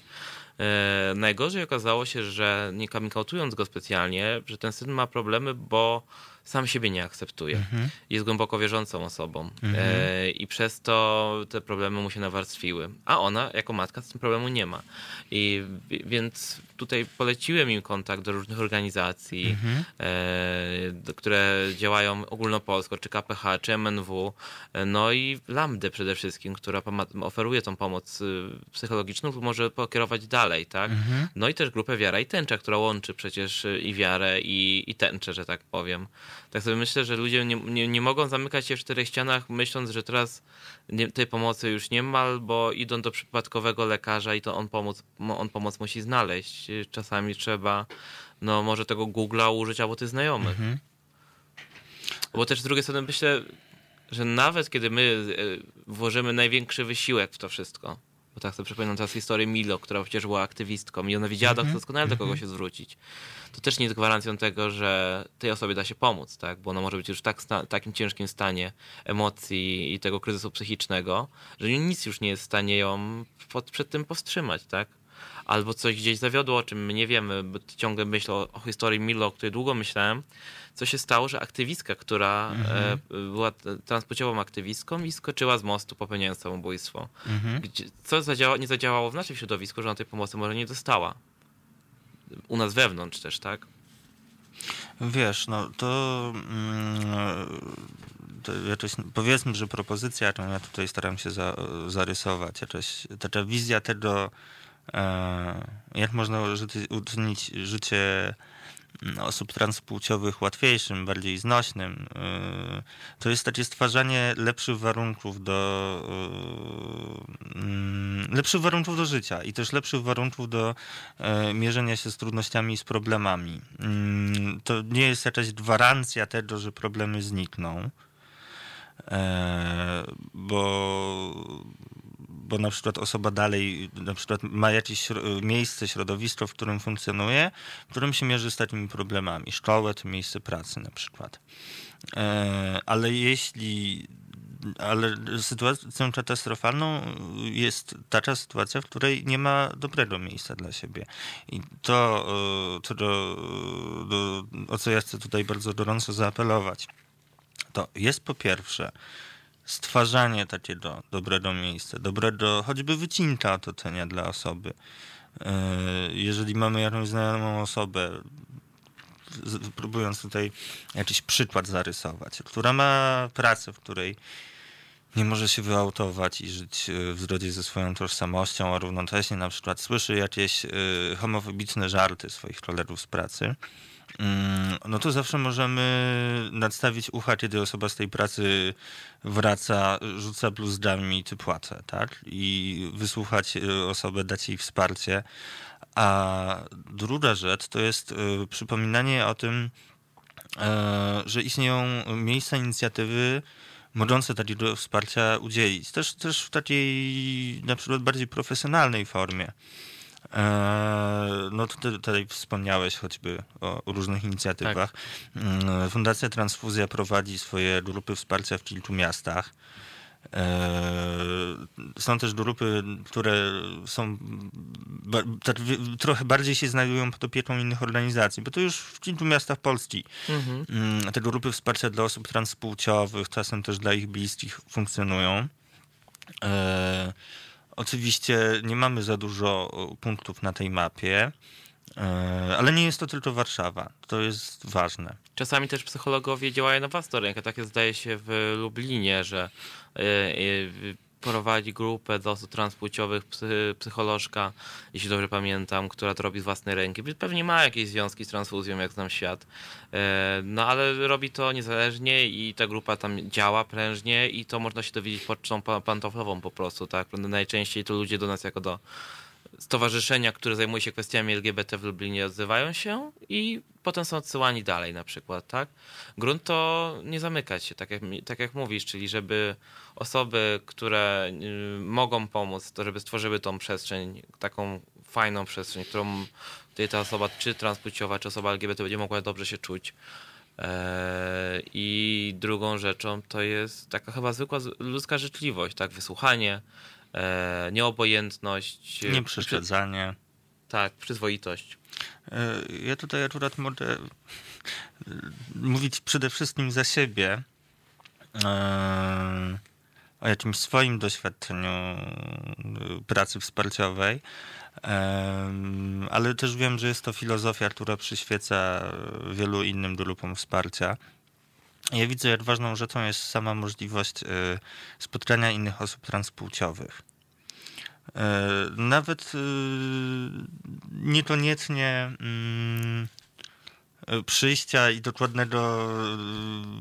Speaker 1: E, najgorzej okazało się, że nie kamikautując go specjalnie, że ten syn ma problemy, bo sam siebie nie akceptuje. Mhm. Jest głęboko wierzącą osobą mhm. e, i przez to te problemy mu się nawarstwiły. A ona jako matka z tym problemu nie ma. I więc tutaj poleciłem im kontakt do różnych organizacji, mhm. e, które działają ogólnopolsko, czy KPH, czy MNW, e, no i Lambdę przede wszystkim, która oferuje tą pomoc y, psychologiczną, może pokierować dalej, tak? Mhm. No i też grupę Wiara i Tęcza, która łączy przecież y, i wiarę i, i tęczę, że tak powiem. Tak sobie myślę, że ludzie nie, nie, nie mogą zamykać się w czterech ścianach, myśląc, że teraz nie, tej pomocy już nie ma, albo idą do przypadkowego lekarza i to on pomoc, on pomoc musi znaleźć. Czasami trzeba, no może tego Google'a użyć albo tych znajomych. Mhm. Bo też z drugiej strony myślę, że nawet kiedy my e, włożymy największy wysiłek w to wszystko, bo tak sobie przypominam teraz historię Milo, która przecież była aktywistką i ona wiedziała mm -hmm. doskonale do kogo mhm. się zwrócić. To też nie jest gwarancją tego, że tej osobie da się pomóc, tak? bo ona może być już w tak takim ciężkim stanie emocji i tego kryzysu psychicznego, że nic już nie jest w stanie ją pod, przed tym powstrzymać. Tak? Albo coś gdzieś zawiodło, o czym my nie wiemy, bo ciągle myślę o, o historii Milo, o której długo myślałem, co się stało, że aktywistka, która mhm. E, była transpłciową aktywistką i skoczyła z mostu popełniając samobójstwo. Mhm. Gdzie, co zadziała, nie zadziałało w naszym środowisku, że ona tej pomocy może nie dostała. U nas wewnątrz też, tak?
Speaker 2: Wiesz, no to, mm, to jakoś, powiedzmy, że propozycja, jaką ja tutaj staram się za, zarysować, jakaś, taka wizja tego, jak można uczynić życie Mm, osób transpłciowych łatwiejszym, bardziej znośnym. Y, to jest takie stwarzanie lepszych warunków do y, mm, lepszych warunków do życia i też lepszych warunków do mierzenia się z trudnościami i z problemami. Mm, to nie jest jakaś gwarancja tego, że problemy znikną e, bo bo na przykład osoba dalej na przykład ma jakieś miejsce, środowisko, w którym funkcjonuje, w którym się mierzy z takimi problemami. Szkołę, to miejsce pracy na przykład. E, ale jeśli ale sytuacją katastrofalną jest taka sytuacja, w której nie ma dobrego miejsca dla siebie. I to, to do, do, o co ja chcę tutaj bardzo gorąco zaapelować, to jest po pierwsze stwarzanie takiego dobrego miejsca, dobrego choćby wycinka otoczenia dla osoby. E, jeżeli mamy jakąś znajomą osobę, próbując tutaj jakiś przykład zarysować, która ma pracę, w której nie może się wyautować i żyć e, w zgodzie ze swoją tożsamością, a równocześnie na przykład słyszy jakieś e, homofobiczne żarty swoich kolegów z pracy, no to zawsze możemy nadstawić ucha, kiedy osoba z tej pracy wraca, rzuca bluzdami ty płacę, tak? I wysłuchać y, osobę, dać jej wsparcie. A druga rzecz to jest y, przypominanie o tym, e, że istnieją miejsca inicjatywy mogące takiego wsparcia udzielić. Też, też w takiej na przykład bardziej profesjonalnej formie. E, no to tutaj wspomniałeś choćby o, różnych inicjatywach. Tak. Fundacja Transfuzja prowadzi swoje grupy wsparcia w kilku miastach. E, są też grupy, które są tak, trochę bardziej się znajdują pod opieką innych organizacji, bo to już w kilku miastach Polski mhm. Mm, te grupy wsparcia dla osób transpłciowych, czasem też dla ich bliskich funkcjonują. E, Oczywiście nie mamy za dużo punktów na tej mapie, e, ale nie jest to tylko Warszawa. To jest ważne.
Speaker 1: Czasami też psychologowie działają na własną rękę. Tak zdaje się, w Lublinie, że e, e, prowadzi grupę do osób transpłciowych, psycholożka, jeśli dobrze pamiętam, która to robi z własnej ręki. Pewnie ma jakieś związki z transfuzją, jak znam świat. E, no ale robi to niezależnie i ta grupa tam działa prężnie i to można się dowiedzieć pocztą pantoflową po prostu, tak? Najczęściej to ludzie do nas jako do stowarzyszenia, które zajmuje się kwestiami LGBT w Lublinie odzywają się i potem są odsyłani dalej na przykład, tak? Grunt to nie zamykać się, tak jak, tak jak mówisz, czyli żeby osoby, które y, mogą pomóc, to żeby stworzyły tą przestrzeń, taką fajną przestrzeń, którą ta osoba, czy transpłciowa, czy osoba LGBT będzie mogła dobrze się czuć. E, I drugą rzeczą to jest taka chyba zwykła ludzka życzliwość, tak? Wysłuchanie, nieobojętność.
Speaker 2: Nieprzeszkadzanie.
Speaker 1: Tak, przyzwoitość.
Speaker 2: Ja tutaj akurat mogę mówić przede wszystkim za siebie o jakimś swoim doświadczeniu pracy wsparciowej, ale też wiem, że jest to filozofia, która przyświeca wielu innym grupom wsparcia. Ja widzę, jak ważną rzeczą jest sama możliwość y, spotkania innych osób transpłciowych. Y, nawet y, niekoniecznie mm, przyjścia i dokładnego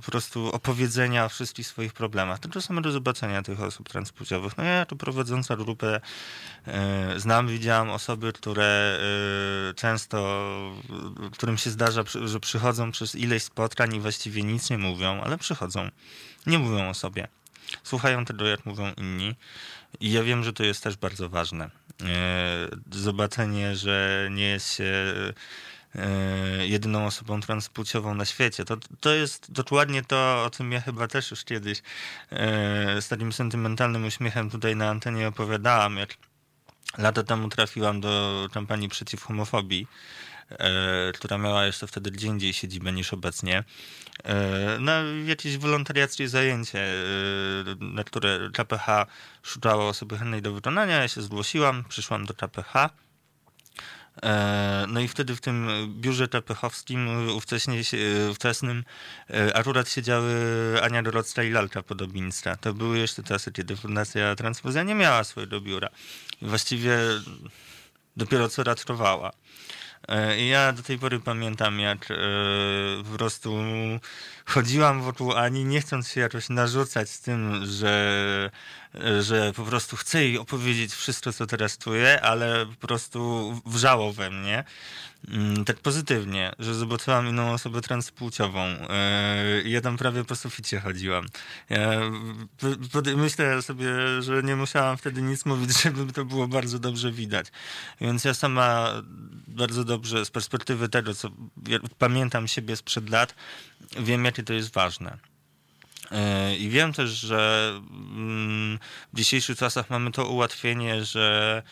Speaker 2: po prostu opowiedzenia o wszystkich swoich problemach, tylko samego zobaczenia tych osób transpłciowych. No ja tu prowadząca grupę znam, widziałam osoby, które często, którym się zdarza, że przychodzą przez ileś spotkań i właściwie nic nie mówią, ale przychodzą. Nie mówią o sobie. Słuchają tego, jak mówią inni. I ja wiem, że to jest też bardzo ważne. Zobaczenie, że nie jest się jedyną osobą transpłciową na świecie. To, to jest dokładnie to, o czym ja chyba też już kiedyś z takim sentymentalnym uśmiechem tutaj na antenie opowiadałam, jak lata temu trafiłam do kampanii przeciw homofobii, e, która miała jeszcze wtedy gdzie indziej siedzibę niż obecnie, e, na jakieś wolontariackie zajęcie, e, na które KPH szukało osoby chętnej do wykonania. Ja się zgłosiłam, przyszłam do KPH. E, no i wtedy w tym biurze tepechowskim ówczesnym e, akurat siedziały Ania Dorocka i Lalka Podobińska. To były jeszcze czasy, kiedy Fundacja Transfuzja nie miała swojego biura. Właściwie dopiero co raczkowała. E, ja do tej pory pamiętam, jak po prostu chodziłam wokół Ani, nie chcąc się jakoś narzucać z tym, że że po prostu chcę jej opowiedzieć wszystko, co teraz czuję, ale po prostu wrzało we mnie. Mm, tak pozytywnie, że zobaczyłam inną osobę transpłciową. E, ja tam prawie po suficie chodziłam. Ja myślę sobie, że nie musiałam wtedy nic mówić, żeby to było bardzo dobrze widać. Więc ja sama bardzo dobrze z perspektywy tego, co pamiętam siebie sprzed lat, wiem, jakie to jest ważne. E, I wiem też, że mm, w dzisiejszych czasach mamy to ułatwienie, że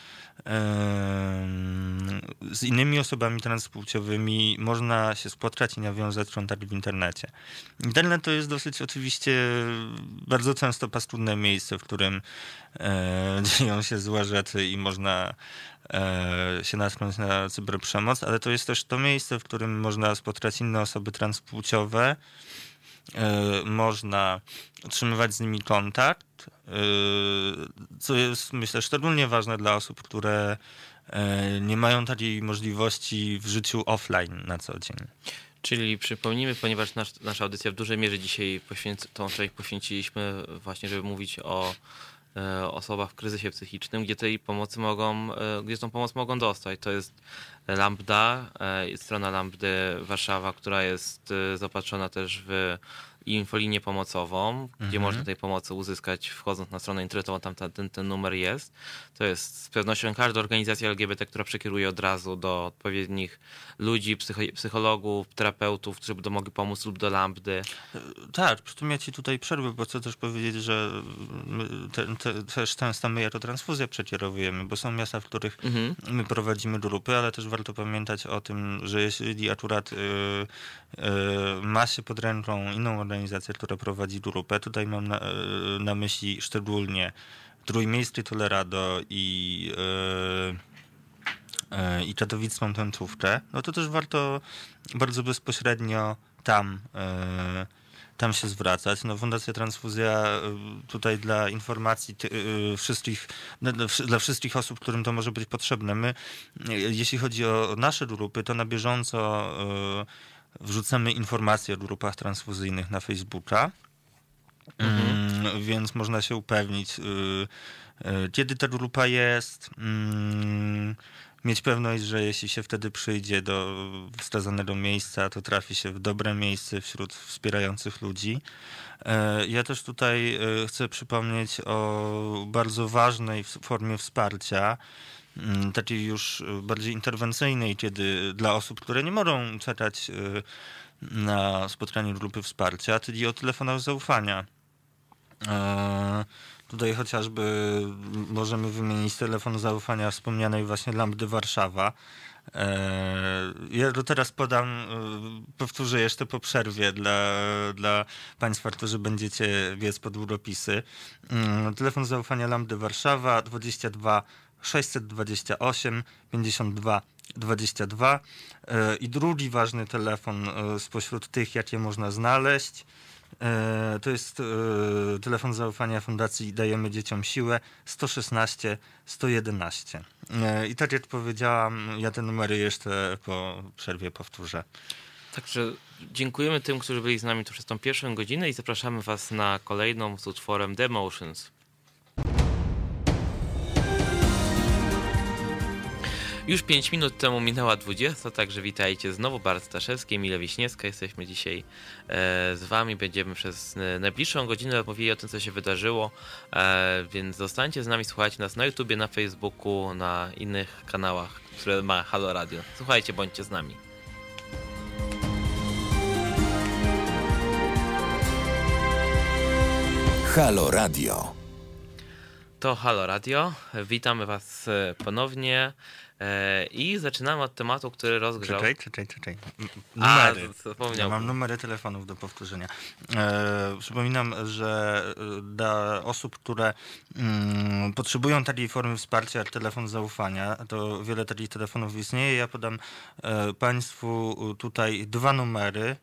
Speaker 2: z innymi osobami transpłciowymi można się spotkać i nawiązać kontakt w internecie. Internet to jest dosyć oczywiście bardzo często paskudne miejsce, w którym e, dzieją się złe rzeczy i można e, się natknąć na cyberprzemoc, ale to jest też to miejsce, w którym można spotkać inne osoby transpłciowe, E, można utrzymywać z nimi kontakt, e, co jest myślę szczególnie ważne dla osób, które nie mają takiej możliwości w życiu offline na co dzień.
Speaker 1: Czyli przypomnijmy, ponieważ nasz, nasza audycja w dużej mierze dzisiaj poświęc, tą część poświęciliśmy właśnie, żeby mówić o osobach w kryzysie psychicznym, gdzie tej pomocy mogą, gdzie tą pomoc mogą dostać. To jest Lambda, e, strona Lambdy Warszawa, która jest e, zaopatrzona też w infolinię pomocową, mhm. gdzie można tej pomocy uzyskać wchodząc na stronę internetową, tam ten, ten numer jest. To jest z pewnością każda organizacja LGBT, która przekieruje od razu do odpowiednich ludzi, psychologów, terapeutów, którzy będą mogli pomóc lub do lambdy.
Speaker 2: Tak, przy tym ja ci tutaj przerwę, bo chcę też powiedzieć, że te, te, też często my transfuzję przekierowujemy, bo są miasta, w których mhm. my prowadzimy grupy, ale też warto pamiętać o tym, że jeśli akurat y, y, ma się pod ręką inną organizację, która prowadzi grupę, tutaj mam na, y, na myśli szczególnie Trójmiejskie Tolerado i i katowicką tęczówkę, no to też warto bardzo bezpośrednio tam tam się zwracać. No, Fundacja Transfuzja tutaj dla informacji y, wszystkich, dla wszystkich osób, którym to może być potrzebne. My, jeśli chodzi o nasze grupy, to na bieżąco wrzucamy informacje o grupach transfuzyjnych na Facebooka. Mhm. Mm, więc można się upewnić, kiedy ta grupa jest mm, mieć pewność, że jeśli się wtedy przyjdzie do wskazanego miejsca, to trafi się w dobre miejsce wśród wspierających ludzi. E, ja też tutaj e, chcę przypomnieć o bardzo ważnej formie wsparcia, takiej już bardziej interwencyjnej, kiedy dla osób, które nie mogą czekać e, na spotkanie grupy wsparcia, czyli o telefonach zaufania. Tutaj chociażby możemy wymienić telefon zaufania wspomnianej właśnie Lambdy Warszawa. E, ja to teraz podam, e, powtórzę jeszcze po przerwie dla, dla Państwa, którzy będziecie wiec pod długopisy. Mm, telefon zaufania Lambdy Warszawa 22 628 52 22 i drugi ważny telefon e, spośród tych, jakie można znaleźć, E, to jest e, telefon zaufania Fundacji Dajemy Dzieciom Siłę 116 111. E, I tak jak powiedziałam, ja te numery jeszcze po przerwie powtórzę.
Speaker 1: Także dziękujemy tym, którzy byli z nami tu przez tą pierwszą godzinę i zapraszamy Was na kolejną z utworem The Motions. Już 5 minut temu minęła 20, także witajcie znowu. Bart Staszewski, Emile Wiśniewska. Jesteśmy dzisiaj e, z wami. Będziemy przez najbliższą godzinę mówili o tym, co się wydarzyło, e, więc zostańcie z nami, słuchajcie nas na YouTubie, na Facebooku, na innych kanałach, które ma Halo Radio. Słuchajcie, bądźcie z nami.
Speaker 3: Halo Radio.
Speaker 1: To Halo Radio. Witamy Was e, ponownie. E, I zaczynamy od tematu, który rozgrzał.
Speaker 2: Czekaj, czekaj, czekaj. Numery. A, ja mam numery telefonów do powtórzenia. E, przypominam, że e, dla osób, które mm, potrzebują takiej formy wsparcia jak telefon zaufania, to wiele takich telefonów istnieje. Ja podam e, Państwu tutaj dwa numery.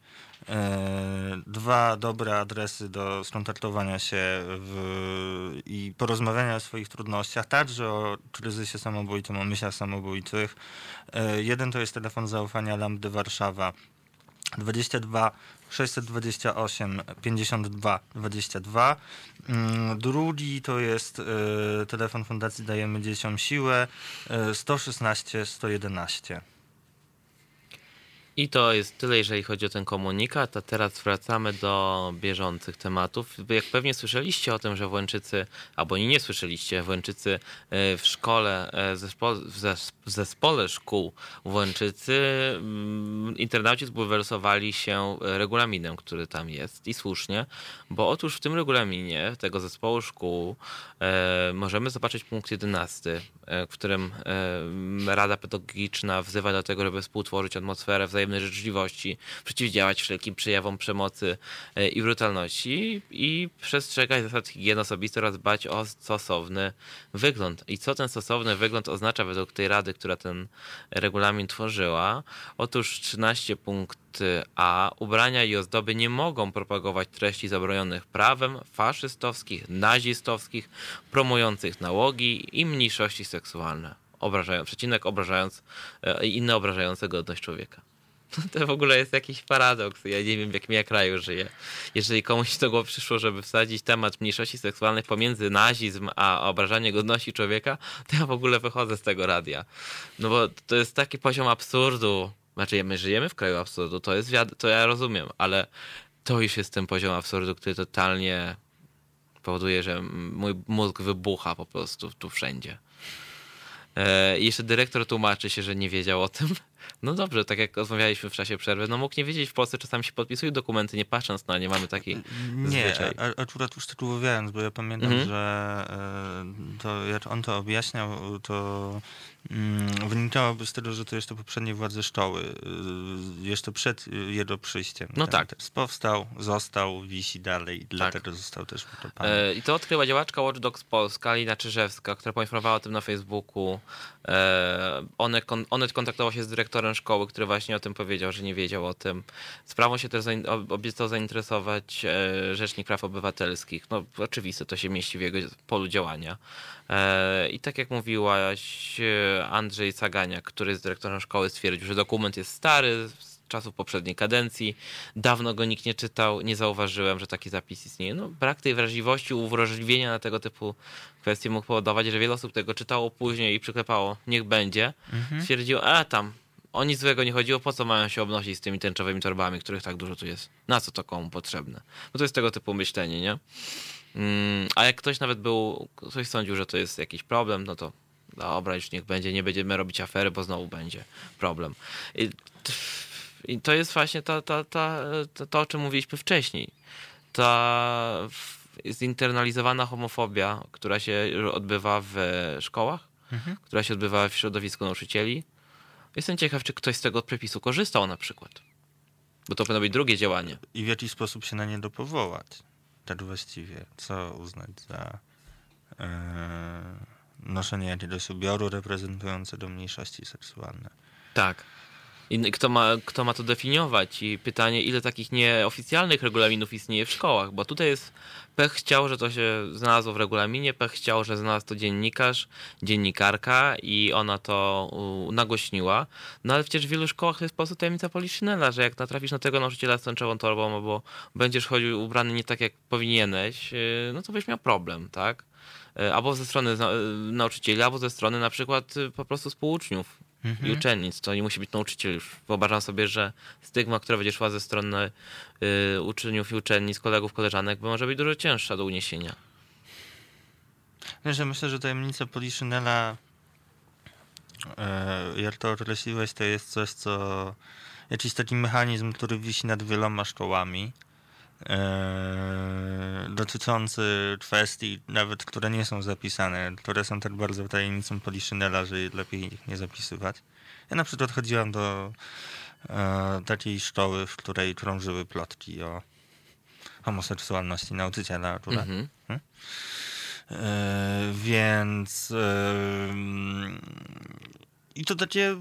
Speaker 2: E, dwa dobre adresy do skontaktowania się w, i porozmawiania o swoich trudnościach, także o kryzysie samobójczym, o myślach samobójczych. E, jeden to jest telefon zaufania Lambdy Warszawa 22 628 52 22. Drugi to jest e, telefon Fundacji Dajemy Dzieciom Siłę 116 111.
Speaker 1: I to jest tyle, jeżeli chodzi o ten komunikat, a teraz wracamy do bieżących tematów. Jak pewnie słyszeliście o tym, że Włęczycy, albo nie, słyszeliście, Włęczycy e, w szkole, e, w zespole szkół Włęczycy, mm, internauci zbulwersowali się regulaminem, który tam jest i słusznie, bo otóż w tym regulaminie tego zespołu szkół e, możemy zobaczyć punkt 11, w którym Rada Pedagogiczna wzywa do tego, żeby współtworzyć atmosferę wzajemnej wzajemnej życzliwości, przeciwdziałać wszelkim przejawom przemocy e, i brutalności i przestrzegać zasad higieny osobistej oraz dbać o stosowny wygląd. I co ten stosowny wygląd oznacza według tej rady, która ten regulamin tworzyła? Otóż 13 punkt a ubrania i ozdoby nie mogą propagować treści zabronionych prawem, faszystowskich, nazistowskich, promujących nałogi i mniejszości seksualne. Obrażając, przecinek obrażając e, inne obrażające godność człowieka. To w ogóle jest jakiś paradoks. Ja nie wiem, w jakim ja kraju żyję. Jeżeli komuś do głowy przyszło, żeby wsadzić temat mniejszości seksualnych pomiędzy nazizm a obrażanie godności człowieka, to ja w ogóle wychodzę z tego radia. No bo to jest taki poziom absurdu. Znaczy, my żyjemy w kraju absurdu, to jest to ja rozumiem, ale to już jest ten poziom absurdu, który totalnie powoduje, że mój mózg wybucha po prostu tu wszędzie. E, jeszcze dyrektor tłumaczy się, że nie wiedział o tym. No dobrze, tak jak rozmawialiśmy w czasie przerwy, no mógł nie wiedzieć, w Polsce czasami się podpisują dokumenty, nie patrząc na nie, mamy taki
Speaker 2: Nie,
Speaker 1: zwyczaj.
Speaker 2: a, akurat mówiąc, bo ja pamiętam, mhm. że e, to jak on to objaśniał, to wynikałoby z tego, że to jeszcze poprzedniej władze szkoły, e, jeszcze przed jego przyjściem.
Speaker 1: No tak.
Speaker 2: Powstał, został, wisi dalej, tak. dlatego został też
Speaker 1: wytopany. E, I to odkryła działaczka Watch Dogs Polska, Lina Czyżewska, która poinformowała o tym na Facebooku. Onet, Onet kontaktował się z dyrektorem szkoły, który właśnie o tym powiedział, że nie wiedział o tym. Sprawą się też obiecał zainteresować e, Rzecznik Praw Obywatelskich. No oczywiste, to się mieści w jego polu działania. E, I tak jak mówiłaś, e, Andrzej Cagania, który jest dyrektorem szkoły, stwierdził, że dokument jest stary, czasów poprzedniej kadencji. Dawno go nikt nie czytał, nie zauważyłem, że taki zapis istnieje. No, brak tej wrażliwości, uwrażliwienia na tego typu kwestie mógł powodować, że wiele osób tego czytało później i przyklepało, niech będzie. Mhm. Stwierdził, a tam, o nic złego nie chodziło, po co mają się obnosić z tymi tęczowymi torbami, których tak dużo tu jest? Na co to komu potrzebne? No to jest tego typu myślenie, nie? Mm, a jak ktoś nawet był, ktoś sądził, że to jest jakiś problem, no to dobra, już niech będzie, nie będziemy robić afery, bo znowu będzie problem. I, i to jest właśnie to, to, to, to, to, o czym mówiliśmy wcześniej. Ta zinternalizowana homofobia, która się odbywa w szkołach, mhm. która się odbywa w środowisku nauczycieli. Jestem ciekaw, czy ktoś z tego przepisu korzystał na przykład. Bo to powinno być drugie działanie.
Speaker 2: I w jaki sposób się na nie dopowołać? Tak właściwie. Co uznać za e, noszenie jakiegoś ubioru reprezentującego mniejszości seksualne?
Speaker 1: Tak. I kto ma, kto ma to definiować? I pytanie, ile takich nieoficjalnych regulaminów istnieje w szkołach? Bo tutaj jest pech chciał, że to się znalazło w regulaminie, pech chciał, że znalazł to dziennikarz, dziennikarka i ona to nagłośniła. No ale przecież w wielu szkołach jest po prostu tajemnica poliszynela, że jak natrafisz na tego nauczyciela z tęczową torbą, albo będziesz chodził ubrany nie tak, jak powinieneś, y, no to byś miał problem, tak? Y, albo ze strony y, nauczycieli, albo ze strony na przykład po prostu współuczniów mhm. i uczennic. To nie musi być nauczyciel już. Wyobrażam sobie, że stygma, która będzie szła ze strony y, uczniów i uczennic, kolegów, koleżanek, może być dużo cięższa do uniesienia.
Speaker 2: Wiesz, ja myślę, że tajemnica Poliszynela, e, jak to określiłeś, to jest coś, co jakiś taki mechanizm, który wisi nad wieloma szkołami dotyczący kwestii, nawet które nie są zapisane, które są tak bardzo tajemnicą Poliszynela, że lepiej ich nie zapisywać. Ja na przykład chodziłam do e, takiej szkoły, w której krążyły plotki o homoseksualności nauczyciela akurat. Mm -hmm. e, więc e, i to takie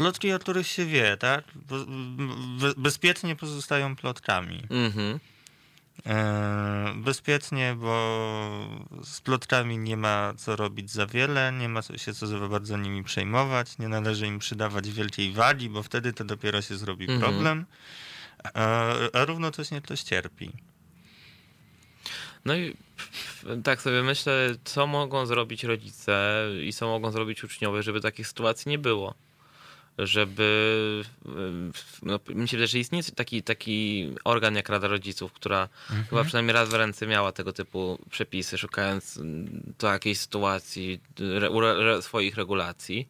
Speaker 2: plotki, o których się wie, tak? Bezpiecznie pozostają plotkami. Mhm. E, bezpiecznie, bo z plotkami nie ma co robić za wiele, nie ma się co za bardzo nimi przejmować, nie należy im przydawać wielkiej wagi, bo wtedy to dopiero się zrobi mhm. problem, a, a równocześnie ktoś cierpi.
Speaker 1: No i tak sobie myślę, co mogą zrobić rodzice i co mogą zrobić uczniowie, żeby takich sytuacji nie było żeby. No, mi się wydaje, że istnieje taki, taki organ jak Rada Rodziców, która mhm. chyba przynajmniej raz w ręce miała tego typu przepisy, szukając do jakiejś sytuacji re, re, swoich regulacji.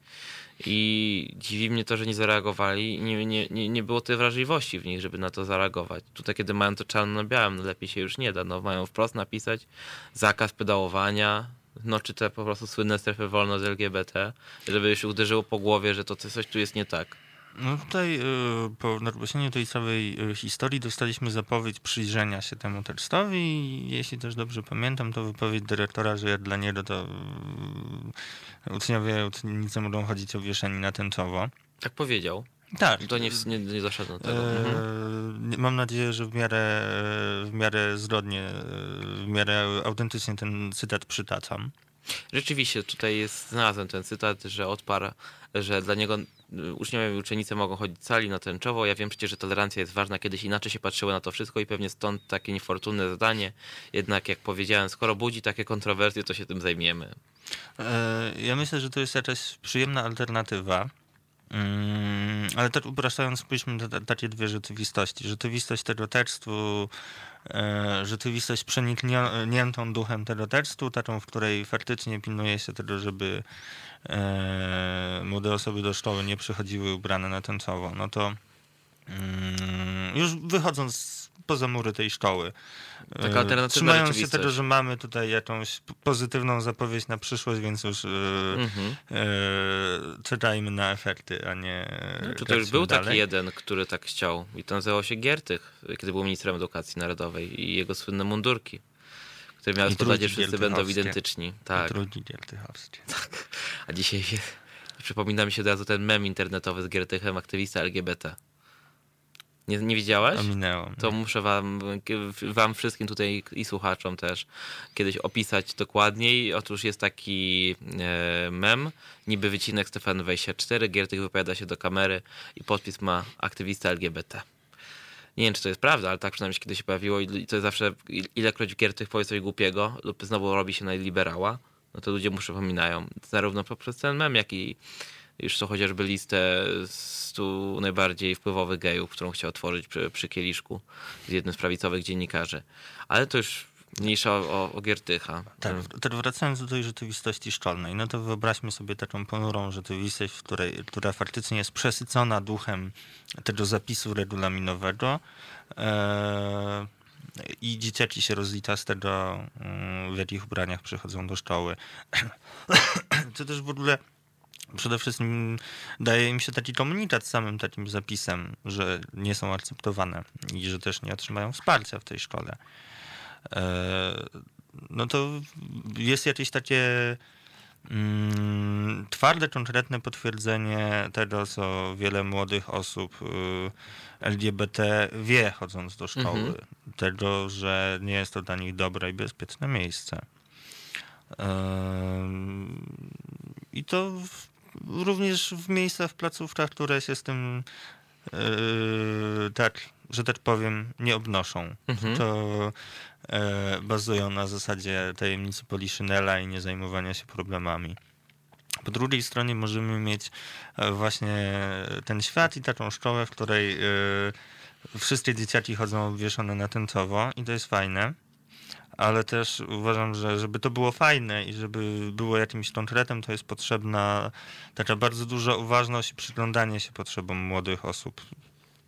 Speaker 1: I dziwi mnie to, że nie zareagowali. Nie, nie, nie, nie było tej wrażliwości w nich, żeby na to zareagować. Tutaj, kiedy mają to czarno na białym, no lepiej się już nie da. No, mają wprost napisać zakaz pedałowania, no czy te po prostu słynne strefy wolno z LGBT, żeby się uderzyło po głowie, że to coś tu jest nie tak.
Speaker 2: No tutaj y, po nagłośnieniu tej całej y, historii dostaliśmy zapowiedź przyjrzenia się temu tekstowi i jeśli też dobrze pamiętam, to wypowiedź dyrektora, że jak dla niego to y, uczniowie, uczennice mogą chodzić owieszeni na tęczowo.
Speaker 1: Tak powiedział.
Speaker 2: Tak.
Speaker 1: To nie, nie, nie tego.
Speaker 2: Mhm. Mam nadzieję, że w miarę, w miarę zgodnie, w miarę autentycznie ten cytat przytaczam.
Speaker 1: Rzeczywiście, tutaj jest, znalazłem ten cytat, że odparł, że dla niego uczniowie i uczennice mogą chodzić cali na tęczowo. Ja wiem przecież, że tolerancja jest ważna. Kiedyś inaczej się patrzyło na to wszystko i pewnie stąd takie niefortunne zadanie. Jednak, jak powiedziałem, skoro budzi takie kontrowersje, to się tym zajmiemy.
Speaker 2: E, ja myślę, że to jest jakaś przyjemna alternatywa ale tak upraszczając, spójrzmy na takie dwie rzeczywistości. Rzeczywistość tego tekstu, e, rzeczywistość przenikniętą duchem tego tekstu, taką, w której faktycznie pilnuje się tego, żeby e, młode osoby do szkoły nie przychodziły ubrane na tęczowo. No to mm, już wychodząc poza mury tej szkoły.
Speaker 1: Taka e, alternatywa
Speaker 2: Trzymając się tego, że mamy tutaj jakąś pozytywną zapowiedź na przyszłość, więc już mhm. e, czekajmy na efekty, a nie.
Speaker 1: No, tutaj już był dalej. taki jeden, który tak chciał i to nazywał się Giertych, kiedy był ministrem edukacji narodowej i jego słynne mundurki które miały spowodować, że wszyscy będą identyczni. Tak.
Speaker 2: drugi.
Speaker 1: Tak. A dzisiaj przypomina mi się od razu ten mem internetowy z Giertychem, aktywista LGBT. Nie, nie widziałeś?
Speaker 2: Ominęło.
Speaker 1: To muszę wam, wam wszystkim tutaj i słuchaczom też kiedyś opisać dokładniej. Otóż jest taki e, mem, niby wycinek Stefan 24, Giertych wypowiada się do kamery i podpis ma aktywista LGBT. Nie wiem, czy to jest prawda, ale tak przynajmniej kiedyś się pojawiło i to jest zawsze, ilekroć Giertych powie coś głupiego lub znowu robi się na liberała, no to ludzie mu przypominają. Zarówno poprzez ten mem, jak i już to chociażby listę 100 najbardziej wpływowych gejów, którą chciał otworzyć przy, przy Kieliszku z jednym z prawicowych dziennikarzy. Ale to już mniejsza o, o Giertycha.
Speaker 2: Tak, tak, wracając do tej rzeczywistości szkolnej, no to wyobraźmy sobie taką ponurą rzeczywistość, w której, która faktycznie jest przesycona duchem tego zapisu regulaminowego. Eee, i dzieciaki się rozlicza z tego, w jakich ubraniach przychodzą do szkoły. Co też w ogóle przede wszystkim daje im się taki komunikat z samym takim zapisem, że nie są akceptowane i że też nie otrzymają wsparcia w tej szkole. E, no to jest jakieś takie mm, twarde, konkretne potwierdzenie tego, co wiele młodych osób y, LGBT wie chodząc do szkoły. Mhm. Tego, że nie jest to dla nich dobre i bezpieczne miejsce. I to również w miejscach, w placówkach, które się z tym yy, tak, że tak powiem, nie obnoszą. Mhm. To e, bazują na zasadzie tajemnicy Poliszynela i nie zajmowania się problemami. Po drugiej stronie możemy mieć e, właśnie ten świat i taką szkołę, w której wszystkie dzieciaki chodzą obwieszone na tęczowo i to jest fajne ale też uważam, że żeby to było fajne i żeby było jakimś konkretem, to jest potrzebna taka bardzo duża uważność i przyglądanie się potrzebom młodych osób.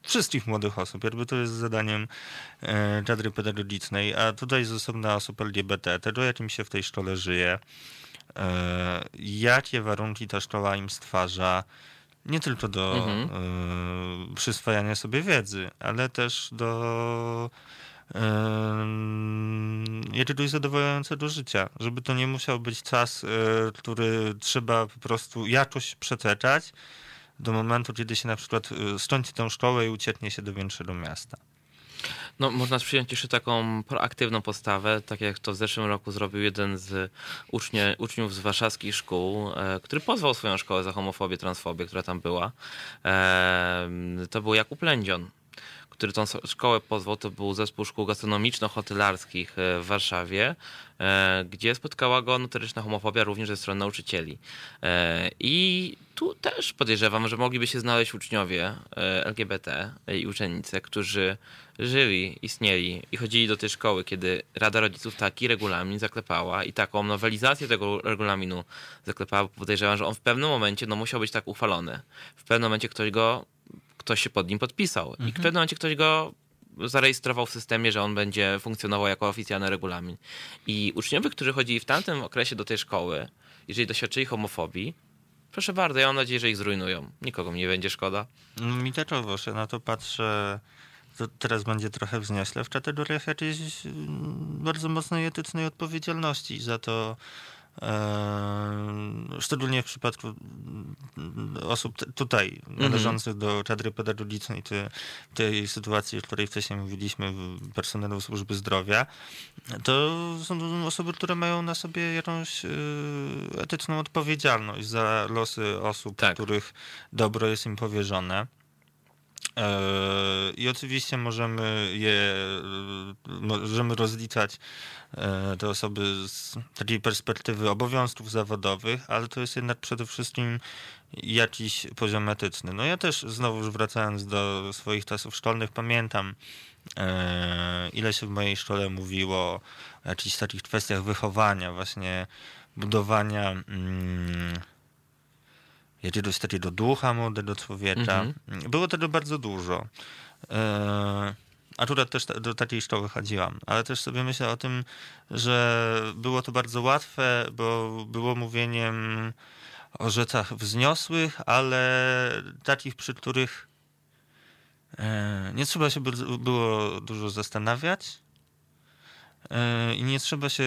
Speaker 2: Wszystkich młodych osób, jakby to jest zadaniem e, kadry pedagogicznej, a tutaj jest osobna osób LGBT, tego jakim się w tej szkole żyje, e, jakie warunki ta szkoła im stwarza, nie tylko do mhm. e, przyswajania sobie wiedzy, ale też do jakiegoś zadowalającego życia, żeby to nie musiał być czas, e, który trzeba po prostu jakoś przetrzeć do momentu, kiedy się na przykład e, skończy tę szkołę i ucieknie się do większego miasta.
Speaker 1: No, można przyjąć jeszcze taką proaktywną postawę, tak jak to w zeszłym roku zrobił jeden z ucznie, uczniów z warszawskich szkół, e, który pozwał swoją szkołę za homofobię, transfobię, która tam była. E, to był Jakub Lędzion który tą szkołę pozwał, to był zespół szkół gastronomiczno-hotelarskich e, w Warszawie, e, gdzie spotkała go notoryczna homofobia również ze strony nauczycieli. E, I tu też podejrzewam, że mogliby się znaleźć uczniowie LGBT i uczennice, którzy żyli, istnieli i chodzili do tej szkoły, kiedy Rada Rodziców taki regulamin zaklepała i taką nowelizację tego regulaminu zaklepała, podejrzewam, że on w pewnym momencie no, musiał być tak uchwalony. W pewnym momencie ktoś go ktoś się pod nim podpisał. Mhm. I w pewnym momencie ktoś go zarejestrował w systemie, że on będzie funkcjonował jako oficjalny regulamin. I uczniowie, którzy chodzili w tamtym okresie do tej szkoły, jeżeli doświadczyli homofobii, proszę bardzo, ja mam nadzieję, że ich zrujnują. Nikogo mi nie będzie szkoda.
Speaker 2: No, mi też się na to patrzę to teraz będzie trochę wzniośle w kategoriach jakiejś mm, bardzo mocnej etycznej odpowiedzialności za to, szczególnie w przypadku mm, osób tutaj należących do kadry pedagogicznej, tej, tej sytuacji, o której wcześniej mówiliśmy, personelu służby zdrowia, to są osoby, które mają na sobie jakąś e, etyczną odpowiedzialność za losy osób, tak. których dobro jest im powierzone. E, I oczywiście możemy je, możemy rozliczać e, te osoby z takiej perspektywy obowiązków zawodowych, ale to jest jednak przede wszystkim jakiś poziom etyczny. No ja też znowu wracając do swoich czasów szkolnych pamiętam e, ile się w mojej szkole mówiło o jakichś takich kwestiach wychowania, właśnie budowania mm, jakiegoś takiego ducha młodego człowieka. Mhm. Było tego bardzo dużo. E, akurat też do takiej szkoły chodziłam, ale też sobie myślę o tym, że było to bardzo łatwe, bo było mówieniem o rzeczach wzniosłych, ale takich, przy których e, nie trzeba się było dużo zastanawiać, i nie trzeba się,